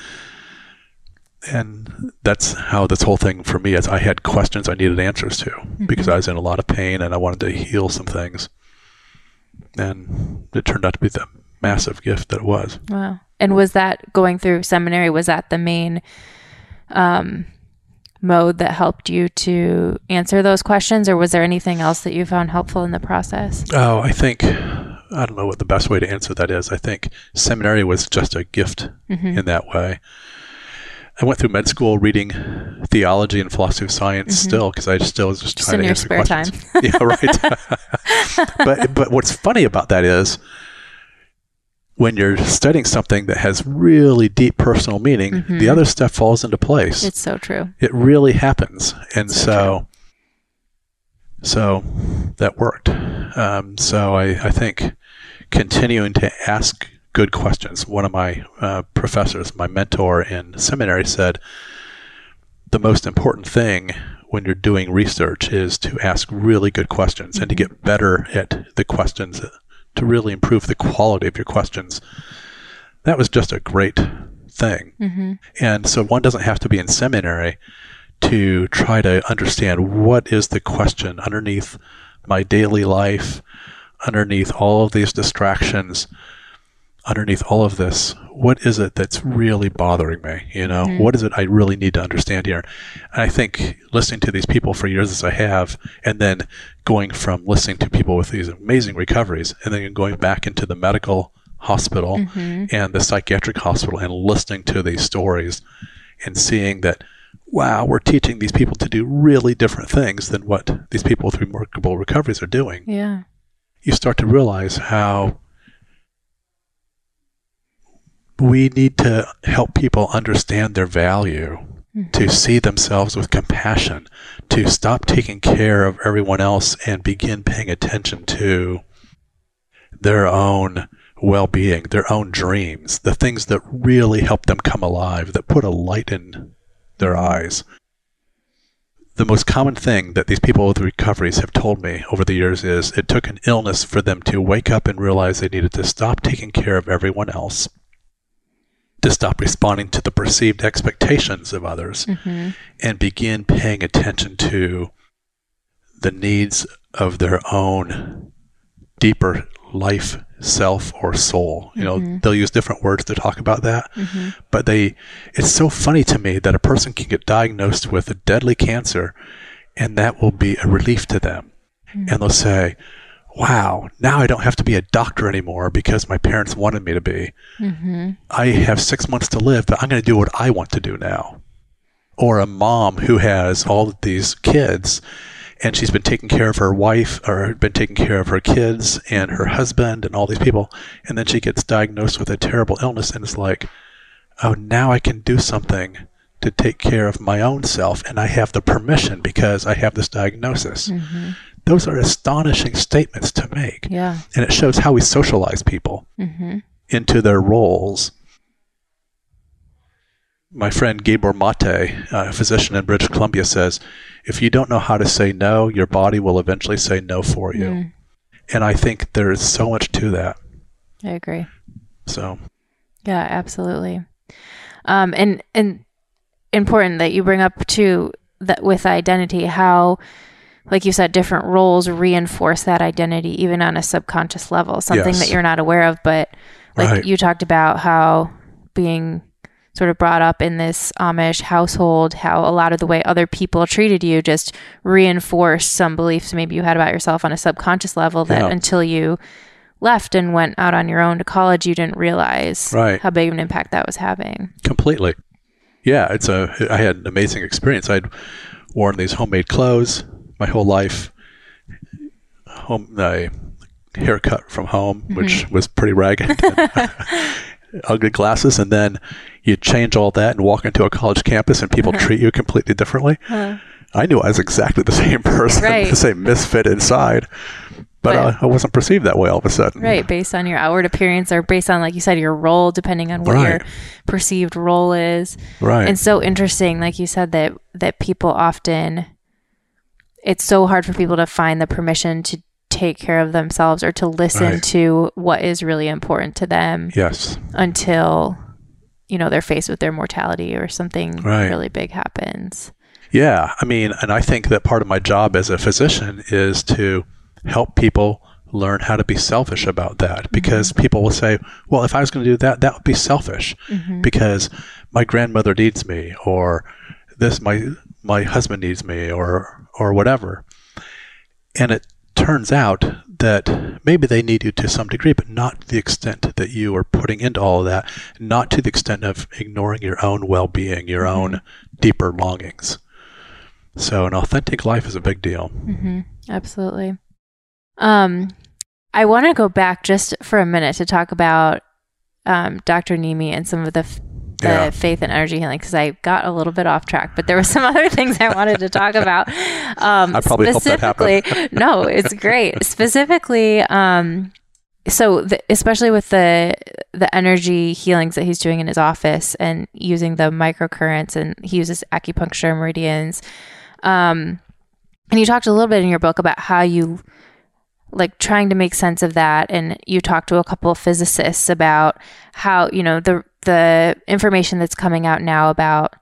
And that's how this whole thing for me is I had questions I needed answers to because Mhm. I was in a lot of pain and I wanted to heal some things. And it turned out to be the massive gift that it was. wow And was that going through seminary? Was that the main um, mode that helped you to answer those questions, or was there anything else that you found helpful in the process? Oh, I think I don't know what the best way to answer that is. I think seminary was just a gift Mm-hmm. in that way. I went through med school reading theology and philosophy of science still because I still was just, Just trying to answer questions. yeah, right. but but what's funny about that is when you're studying something that has really deep personal meaning, the other stuff falls into place. It's so true. it really happens, and so so that worked. Um, so I, I think continuing to ask good questions. One of my uh, professors, my mentor in seminary, said the most important thing when you're doing research is to ask really good questions and to get better at the questions to really improve the quality of your questions. That was just a great thing. Mm-hmm. And so one doesn't have to be in seminary to try to understand what is the question underneath my daily life, underneath all of these distractions, underneath all of this. What is it that's really bothering me? You know, mm-hmm. what is it I really need to understand here? And I think listening to these people for years as I have, and then going from listening to people with these amazing recoveries, and then going back into the medical hospital mm-hmm. and the psychiatric hospital and listening to these stories and seeing that wow we're teaching these people to do really different things than what these people with remarkable recoveries are doing Yeah. You start to realize how we need to help people understand their value mm-hmm. to see themselves with compassion to stop taking care of everyone else and begin paying attention to their own well being, their own dreams, the things that really help them come alive, that put a light in their eyes. The most common thing that these people with recoveries have told me over the years is it took an illness for them to wake up and realize they needed to stop taking care of everyone else, to stop responding to the perceived expectations of others, Mm-hmm. and begin paying attention to the needs of their own deeper life self or soul. You know mm-hmm. they'll use different words to talk about that mm-hmm. but they it's so funny to me that a person can get diagnosed with a deadly cancer and that will be a relief to them. Mm-hmm. And they'll say wow now i don't have to be a doctor anymore because my parents wanted me to be. Mm-hmm. I have six months to live, but I'm going to do what I want to do now. Or a mom who has all of these kids and she's been taking care of her wife or been taking care of her kids and her husband and all these people. And then she gets diagnosed with a terrible illness and it's like, oh, now I can do something to take care of my own self. And I have the permission because I have this diagnosis. Those are astonishing statements to make. Yeah. And it shows how we socialize people Mm-hmm. into their roles. My friend Gabor Mate, a physician in British Columbia, says, if you don't know how to say no, your body will eventually say no for you. Mm. And I think there is so much to that. I agree. So, Yeah, absolutely. Um, and and important that you bring up too that with identity how like you said different roles reinforce that identity even on a subconscious level something Yes. that you're not aware of but like Right. you talked about how being sort of brought up in this Amish household how a lot of the way other people treated you just reinforced some beliefs maybe you had about yourself on a subconscious level that Yeah. until you left and went out on your own to college you didn't realize Right. how big of an impact that was having completely. Yeah, it's a. I had an amazing experience. I'd worn these homemade clothes my whole life. Home, a haircut from home, which mm-hmm. was pretty ragged. Ugly glasses, and then you change all that and walk into a college campus, and people treat you completely differently. I knew I was exactly the same person, Right. the same misfit inside, but, But- uh, I wasn't perceived that way all of a sudden. right based on your outward appearance or based on like you said your role depending on what your perceived role is Right. and so interesting like you said that that people often it's so hard for people to find the permission to take care of themselves or to listen Right. to what is really important to them yes. until you know they're faced with their mortality or something Right. really big happens Yeah, I mean, and I think that part of my job as a physician is to help people learn how to be selfish about that because people will say, well, if I was going to do that, that would be selfish Mm-hmm. because my grandmother needs me or this my my husband needs me or or whatever. And it turns out that maybe they need you to some degree, but not to the extent that you are putting into all of that, not to the extent of ignoring your own well being, your own deeper longings. So an authentic life is a big deal. Mm-hmm. Absolutely. Um, I want to go back just for a minute to talk about um, Dr. Nemeh and some of the, f- the Yeah. faith and energy healing because I got a little bit off track, but there were some other things I wanted to talk about. Um, I probably hope that happened. specifically, no, it's great. Specifically, um, so the, especially with the the energy healings that he's doing in his office and using the microcurrents and he uses acupuncture meridians. Um, and you talked a little bit in your book about how you like trying to make sense of that and you talked to a couple of physicists about how you know the the information that's coming out now about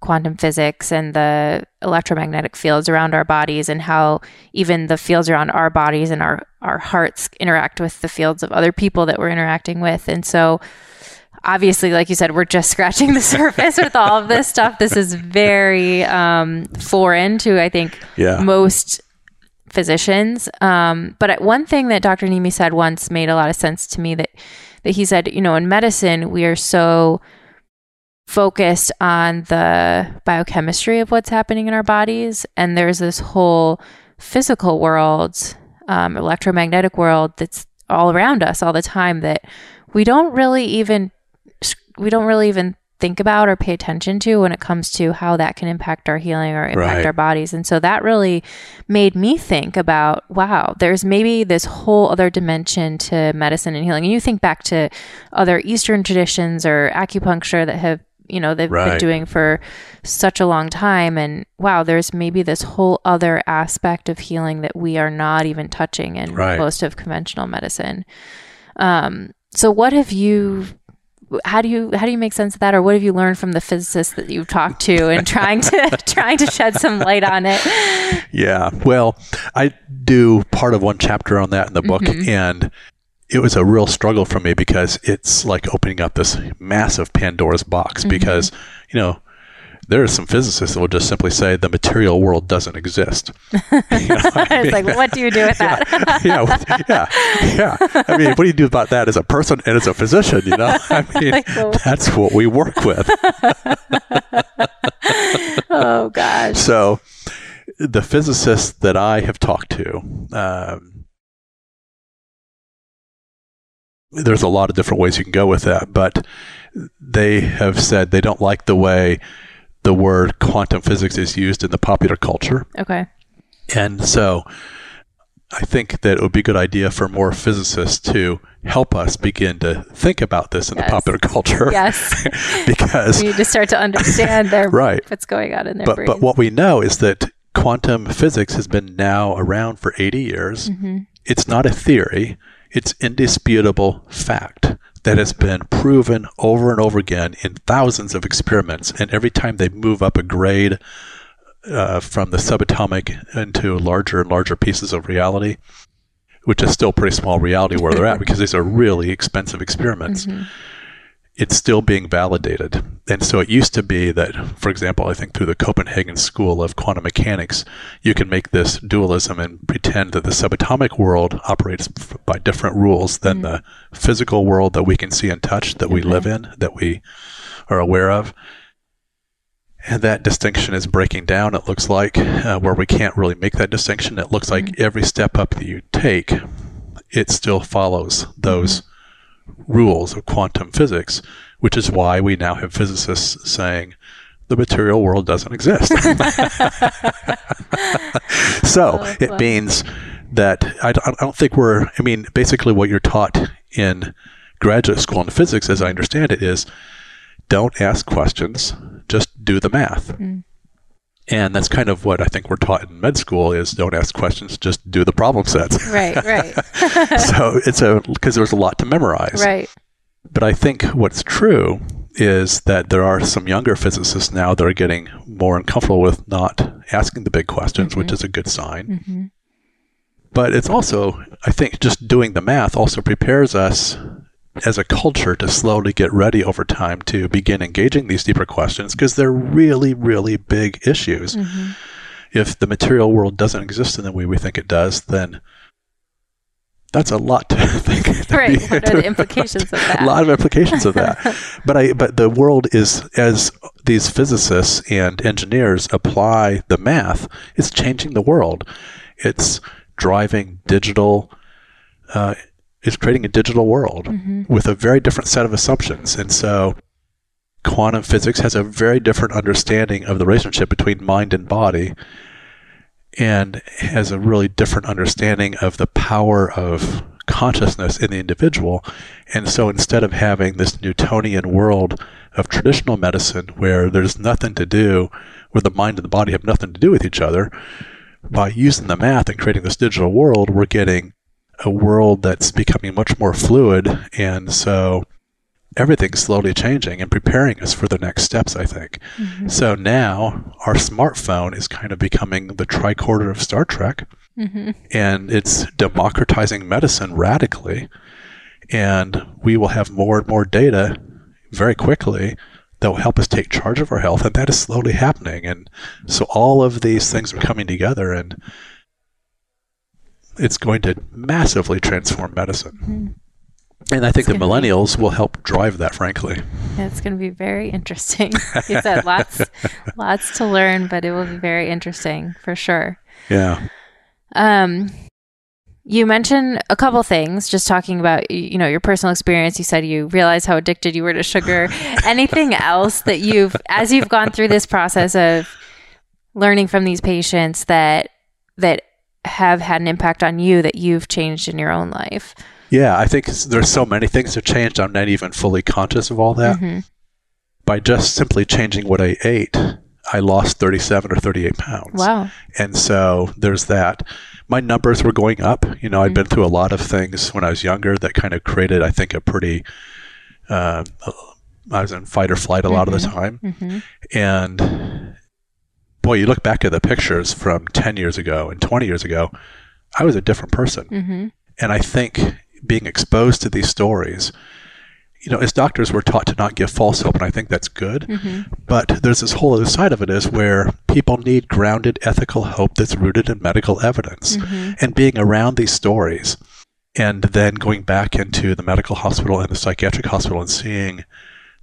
quantum physics and the electromagnetic fields around our bodies and how even the fields around our bodies and our our hearts interact with the fields of other people that we're interacting with and so obviously like you said we're just scratching the surface with all of this stuff this is very um, foreign to i think Yeah. most physicians. Um, but one thing that Dr. Nemeh said once made a lot of sense to me that that he said, you know, in medicine we are so focused on the biochemistry of what's happening in our bodies, and there's this whole physical world, um, electromagnetic world that's all around us all the time that we don't really even we don't really even think about or pay attention to when it comes to how that can impact our healing or impact Right. our bodies. And so that really made me think about wow, there's maybe this whole other dimension to medicine and healing. And you think back to other Eastern traditions or acupuncture that have, you know, they've been doing for such a long time. And wow, there's maybe this whole other aspect of healing that we are not even touching in Right. most of conventional medicine. Um, so what have you how do you how do you make sense of that or what have you learned from the physicists that you've talked to and trying to trying to shed some light on it Yeah. Well, I do part of one chapter on that in the book, mm-hmm. and it was a real struggle for me because it's like opening up this massive Pandora's box. Mm-hmm. Because, you know, there are some physicists that will just simply say the material world doesn't exist. You know, I it's mean, like what do you do with that yeah, with- yeah, yeah. I mean, what do you do about that as a person and as a physician? You know, I mean, Like, well- that's what we work with. oh gosh So, the physicists that I have talked to, um, there's a lot of different ways you can go with that, but they have said they don't like the way the word quantum physics is used in the popular culture. okay And so I think that it would be a good idea for more physicists to help us begin to think about this in Yes. the popular culture. yes because we need to start to understand their Right. what's going on in their but brains but what we know is that quantum physics has been now around for 80 years. Mhm. It's not a theory, it's indisputable fact that has been proven over and over again in thousands of experiments. And every time they move up a grade uh, from the subatomic into larger and larger pieces of reality, which is still pretty small reality where they're at because these are really expensive experiments Mhm. It's still being validated. And so it used to be that, for example, I think through the Copenhagen School of Quantum Mechanics, you can make this dualism and pretend that the subatomic world operates f- by different rules than mm. the physical world that we can see and touch, that we Okay. live in, that we are aware of. And that distinction is breaking down, it looks like, uh, where we can't really make that distinction. It looks like mm-hmm. every step up that you take, it still follows those mm-hmm. Rules of quantum physics, which is why we now have physicists saying the material world doesn't exist. so Oh, it wow. means that I don't, I don't think we're, I mean, basically what you're taught in graduate school in physics, as I understand it, is don't ask questions, just do the math. Mm. And that's kind of what I think we're taught in med school is don't ask questions, just do the problem sets. right right so it's a because there's a lot to memorize. right But I think what's true is that there are some younger physicists now that are getting more uncomfortable with not asking the big questions, which is a good sign. hmm But it's also, I think, just doing the math also prepares us as a culture to slowly get ready over time to begin engaging these deeper questions because they're really, really big issues. Mm-hmm. If the material world doesn't exist in the way we think it does, then that's a lot to think. About. Right. What are the implications of that? A lot of implications of that. but I, but the world is as these physicists and engineers apply the math, it's changing the world. It's driving digital. Uh, it's creating a digital world mm-hmm. with a very different set of assumptions, and so quantum physics has a very different understanding of the relationship between mind and body and has a really different understanding of the power of consciousness in the individual. And so instead of having this Newtonian world of traditional medicine where there's nothing to do, where the mind and the body have nothing to do with each other, by using the math and creating this digital world, we're getting a world that's becoming much more fluid. And so everything's slowly changing and preparing us for the next steps, I think. Mm-hmm. So now our smartphone is kind of becoming the tricorder of Star Trek, mm-hmm. and it's democratizing medicine radically. And we will have more and more data very quickly that will help us take charge of our health, and that is slowly happening. And so all of these things are coming together, and it's going to massively transform medicine. Mm-hmm. And I think the millennials be, will help drive that, frankly. It's going to be very interesting. you said lots, lots to learn, but it will be very interesting for sure. Yeah. Um, you mentioned a couple things, just talking about you know your personal experience. You said you realized how addicted you were to sugar. Anything else that you've, as you've gone through this process of learning from these patients that that have had an impact on you that you've changed in your own life? Yeah, I think there's so many things that changed. I'm not even fully conscious of all that. Mm-hmm. By just simply changing what I ate, I lost 37 or 38 pounds. Wow. And so there's that. My numbers were going up. You know, i had mm-hmm. been through a lot of things when I was younger that kind of created, I think, a pretty. Uh, I was in fight or flight a mm-hmm. lot of the mm-hmm. time. Mm-hmm. And boy, you look back at the pictures from 10 years ago and 20 years ago, I was a different person. Mm-hmm. And I think being exposed to these stories, you know, as doctors, we're taught to not give false hope, and I think that's good. Mm-hmm. But there's this whole other side of it is where people need grounded ethical hope that's rooted in medical evidence. Mm-hmm. And being around these stories, and then going back into the medical hospital and the psychiatric hospital and seeing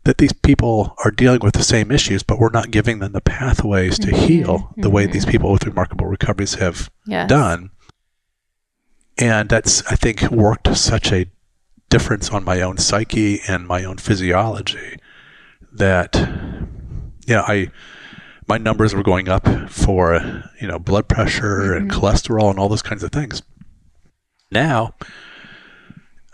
that these people are dealing with the same issues, but we're not giving them the pathways to mm-hmm. heal the way these mm-hmm. people with remarkable recoveries have yes. done and that's I think worked such a difference on my own psyche and my own physiology that yeah I my numbers were going up for you know blood pressure mm-hmm. and cholesterol and all those kinds of things now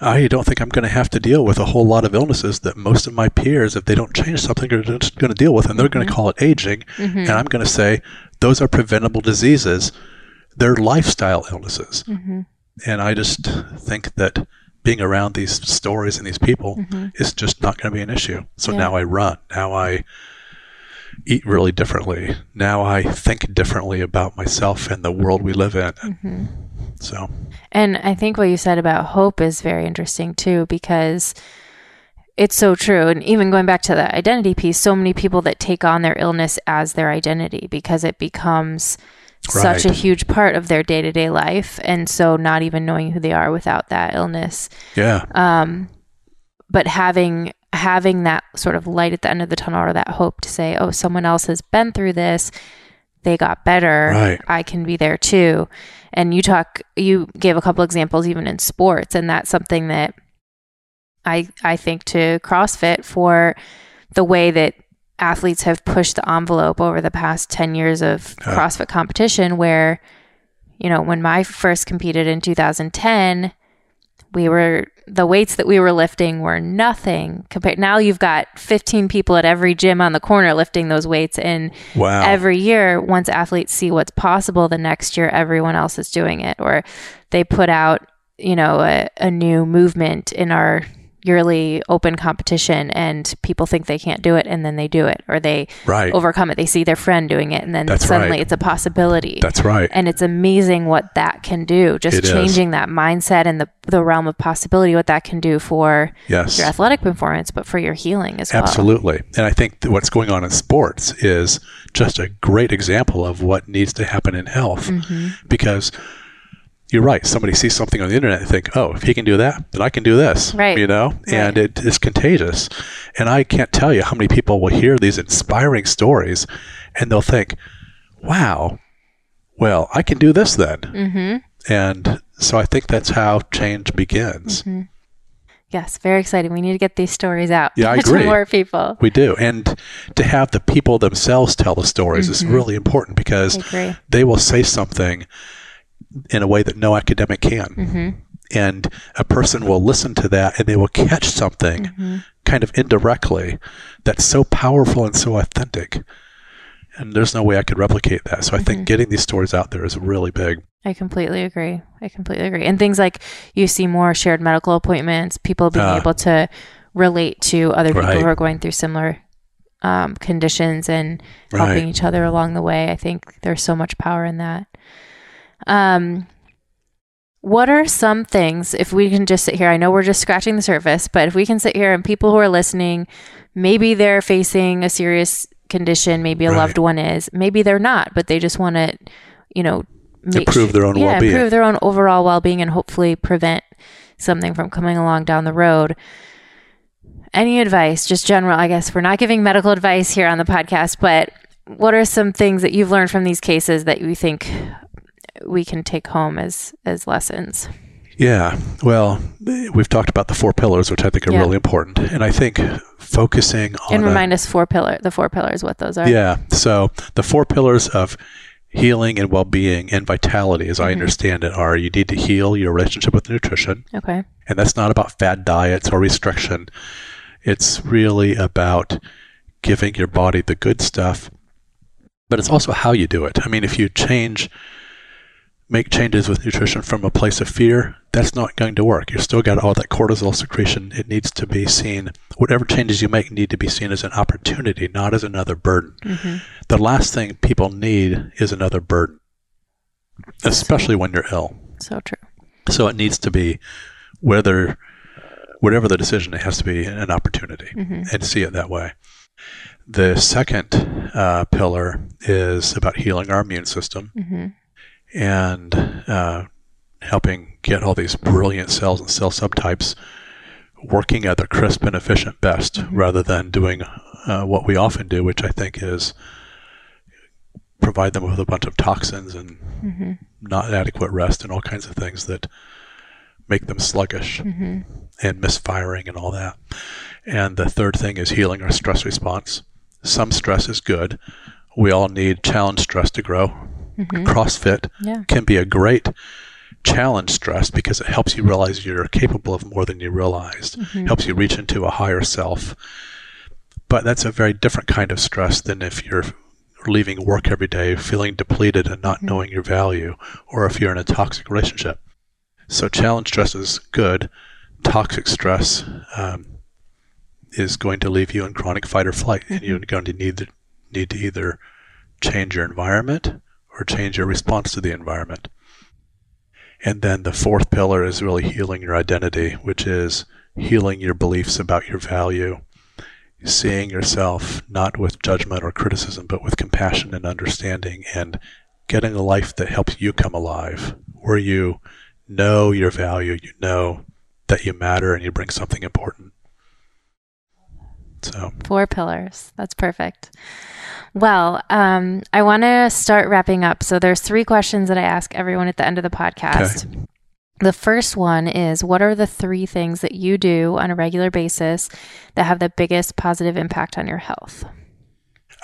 I don't think I'm going to have to deal with a whole lot of illnesses that most of my peers, if they don't change something, are just going to deal with. And they're mm-hmm. going to call it aging. Mm-hmm. And I'm going to say those are preventable diseases. They're lifestyle illnesses. Mm-hmm. And I just think that being around these stories and these people mm-hmm. is just not going to be an issue. So yeah. now I run. Now I eat really differently. Now I think differently about myself and the world we live in. So, and I think what you said about hope is very interesting too, because it's so true. And even going back to the identity piece, so many people that take on their illness as their identity because it becomes right. such a huge part of their day to day life. And so not even knowing who they are without that illness. Yeah. Um, but having having that sort of light at the end of the tunnel or that hope to say, oh, someone else has been through this, they got better. Right. I can be there too. And you talk you gave a couple examples even in sports, and that's something that I I think to CrossFit for the way that athletes have pushed the envelope over the past 10 years of CrossFit competition where you know when I first competed in 2010 we were the weights that we were lifting were nothing compared now you've got 15 people at every gym on the corner lifting those weights and wow. every year once athletes see what's possible the next year everyone else is doing it or they put out you know a, a new movement in our yearly open competition and people think they can't do it and then they do it or they Right. overcome it. They see their friend doing it and then That's suddenly right. it's a possibility. That's right. and it's amazing what that can do. Just It is. changing that mindset and the, the realm of possibility, what that can do for yes. your athletic performance, but for your healing as well. Absolutely. And I think what's going on in sports is just a great example of what needs to happen in health. Mm-hmm. Because you're right. Somebody sees something on the internet and think, oh, if he can do that, then I can do this. Right. You know? And it is contagious. And I can't tell you how many people will hear these inspiring stories and they'll think, wow, well, I can do this then. Mm-hmm. And so I think that's how change begins. Yes, very exciting. We need to get these stories out Yeah, I to more people. We do. And to have the people themselves tell the stories is really important because Mm-hmm. Agree. they will say something in a way that no academic can. Mm-hmm. And a person will listen to that and they will catch something Mm-hmm. kind of indirectly that's so powerful and so authentic. And there's no way I could replicate that. So I Mm-hmm. think getting these stories out there is really big. I completely agree. I completely agree. And things like you see more shared medical appointments, people being Ah. able to relate to other people Right. who are going through similar um, conditions and helping Right. each other along the way. I think there's so much power in that. Um, what are some things, if we can just sit here, I know we're just scratching the surface, but if we can sit here and people who are listening, maybe they're facing a serious condition, maybe a Right. loved one is, maybe they're not, but they just want to, you know, make Improve their own yeah, well-being. improve their own overall well-being and hopefully prevent something from coming along down the road. Any advice, just general, I guess we're not giving medical advice here on the podcast, but what are some things that you've learned from these cases that you think we can take home as as lessons? Yeah. Well, we've talked about the four pillars, which I think are Yeah. really important. And I think focusing on And a- remind us four pillar the four pillars what those are. Yeah. So the four pillars of healing and well-being and vitality, as I Mm-hmm. understand it, are you need to heal your relationship with nutrition, Okay. and that's not about fad diets or restriction. It's really about giving your body the good stuff, but it's also how you do it. I mean, if you change make changes with nutrition from a place of fear, that's not going to work. You've still got all that cortisol secretion. It needs to be seen, whatever changes you make need to be seen as an opportunity, not as another burden. hmm The last thing people need is another burden, especially when you're ill. So true. So it needs to be whether whatever the decision, it has to be an opportunity hmm and see it that way. The second uh, pillar is about healing our immune system hmm and uh, helping get all these brilliant cells and cell subtypes working at their crisp and efficient best Mhm. rather than doing uh, what we often do, which I think is provide them with a bunch of toxins and hmm not adequate rest and all kinds of things that make them sluggish hmm and misfiring and all that. And the third thing is healing our stress response. Some stress is good. We all need challenge stress to grow. Hmm CrossFit Yeah. can be a great challenge stress because it helps you realize you're capable of more than you realized, Mhm. helps you reach into a higher self. But that's a very different kind of stress than if you're leaving work every day feeling depleted and not Mhm. knowing your value, or if you're in a toxic relationship. So, challenge stress is good. Toxic stress um, is going to leave you in chronic fight or flight, and you're going to need to, need to either change your environment or change your response to the environment. And then the fourth pillar is really healing your identity, which is healing your beliefs about your value, seeing yourself not with judgment or criticism, but with compassion and understanding, and getting a life that helps you come alive, where you know your value, you know that you matter, and you bring something important. So, Four pillars. That's perfect. Well, um, I want to start wrapping up. So there's three questions that I ask everyone at the end of the podcast. The first one is what are the three things that you do on a regular basis that have the biggest positive impact on your health?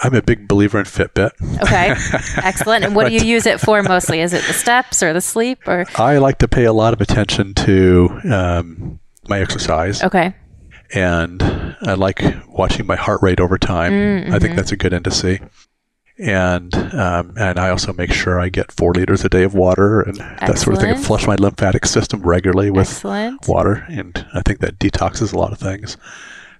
I'm a big believer in Fitbit. Okay. Excellent. And what do you use it for mostly? Is it the steps or the sleep or I like to pay a lot of attention to um, my exercise, Okay. And I like watching my heart rate over time. Mm, I think mhm. that's a good indice. and um, and I also make sure I get four liters a day of water and that sort of thing. And flush my lymphatic system regularly with Excellent. water, and I think that detoxes a lot of things.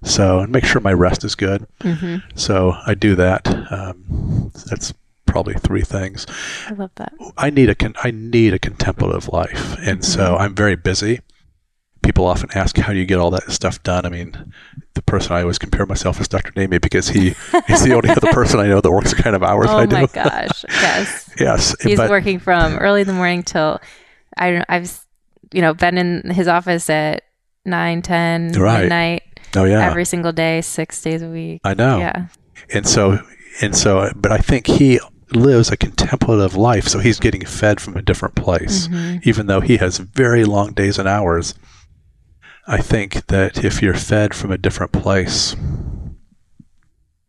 So and make sure my rest is good. hmm So I do that. Um, that's probably three things. I love that. I need a con- I need a contemplative life, and so Mhm. I'm very busy. People often ask, "How do you get all that stuff done?" I mean, the person I always compare myself is Dr. Nemeh because he he's the only other person I know that works the kind of hours Oh I do. my gosh. Yes. yes, He's but working from early in the morning till I don't I've you know been in his office at 9, 10 Right. midnight oh yeah, every single day, 6 days a week. I know. Yeah. And so and so, but I think he lives a contemplative life, so he's getting fed from a different place. Mhm. even though he has very long days and hours. I think that if you're fed from a different place,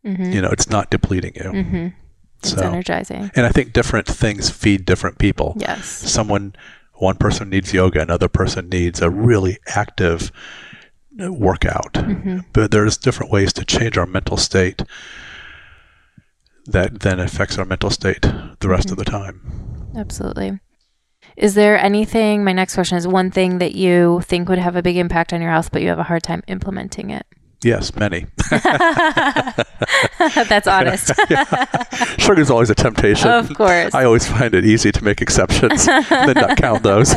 Mhm. you know, it's not depleting you. Mhm. It's So, energizing. and I think different things feed different people. Yes. Someone, one person needs yoga, another person needs a really active workout. Mhm. But there's different ways to change our mental state that then affects our mental state the rest Mm-hmm. of the time. Absolutely. Is there anything, my next question is one thing that you think would have a big impact on your health, but you have a hard time implementing it? Yes, many. That's honest. Sugar's always a temptation. of course. I always find it easy to make exceptions and then not count those.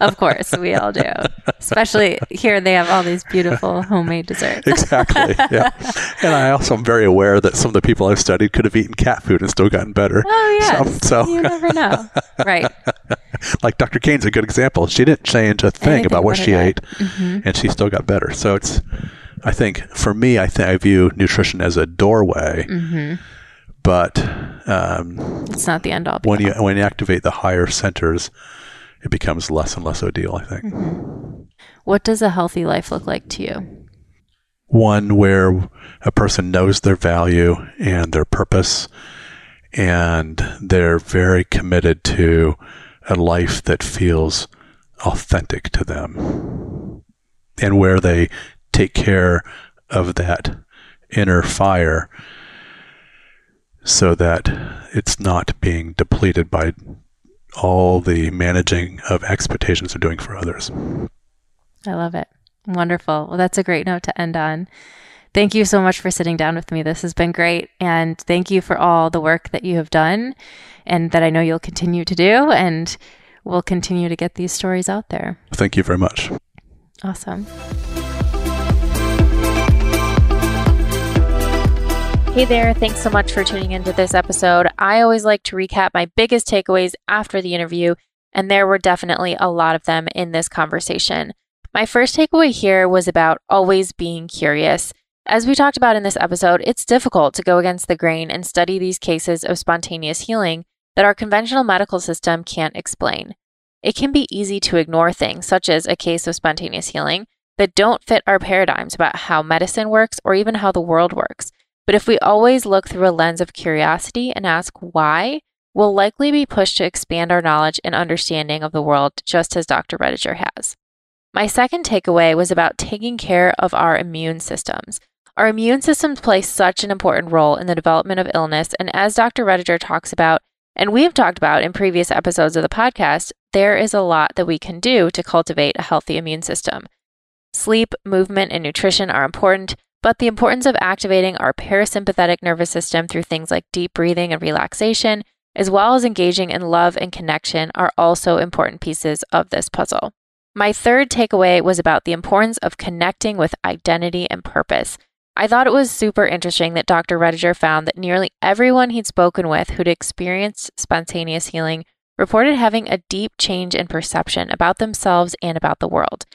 of course. We all do. Especially here, they have all these beautiful homemade desserts. exactly. Yeah. And I also am very aware that some of the people I've studied could have eaten cat food and still gotten better. Oh, yes. So, so You never know. Right. like Dr. Kane's a good example. She didn't change a thing Anything about what she ate. Mhm. and she still got better. So it's, I think for me, I think I view nutrition as a doorway, Mhm. but um, It's not the end all. when you when you activate the higher centers, it becomes less and less ideal. I think. Mm-hmm. What does a healthy life look like to you? one where a person knows their value and their purpose and they're very committed to a life that feels authentic to them and where they take care of that inner fire so that it's not being depleted by all the managing of expectations they're doing for others. I love it. Wonderful. Well, that's a great note to end on. Thank you so much for sitting down with me. This has been great. And thank you for all the work that you have done and that I know you'll continue to do. And we'll continue to get these stories out there. Thank you very much. Awesome. Hey there, thanks so much for tuning into this episode. I always like to recap my biggest takeaways after the interview, and there were definitely a lot of them in this conversation. My first takeaway here was about always being curious. As we talked about in this episode, it's difficult to go against the grain and study these cases of spontaneous healing that our conventional medical system can't explain. It can be easy to ignore things, such as a case of spontaneous healing, that don't fit our paradigms about how medicine works or even how the world works. But if we always look through a lens of curiosity and ask why, we'll likely be pushed to expand our knowledge and understanding of the world, just as Dr. Rediger has. My second takeaway was about taking care of our immune systems. Our immune systems play such an important role in the development of illness, and as Dr. Rediger talks about, and we've talked about in previous episodes of the podcast, there is a lot that we can do to cultivate a healthy immune system. Sleep, movement, and nutrition are important, but the importance of activating our parasympathetic nervous system through things like deep breathing and relaxation, as well as engaging in love and connection, are also important pieces of this puzzle. My third takeaway was about the importance of connecting with identity and purpose. I thought it was super interesting that Dr. Rediger found that nearly everyone he'd spoken with who'd experienced spontaneous healing reported having a deep change in perception about themselves and about the world.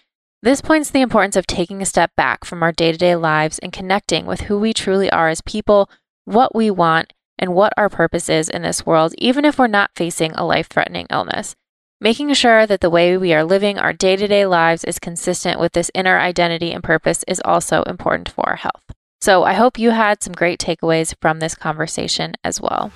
This points to the importance of taking a step back from our day to day lives and connecting with who we truly are as people, what we want, and what our purpose is in this world, even if we're not facing a life threatening illness. Making sure that the way we are living our day to day lives is consistent with this inner identity and purpose is also important for our health. So I hope you had some great takeaways from this conversation as well.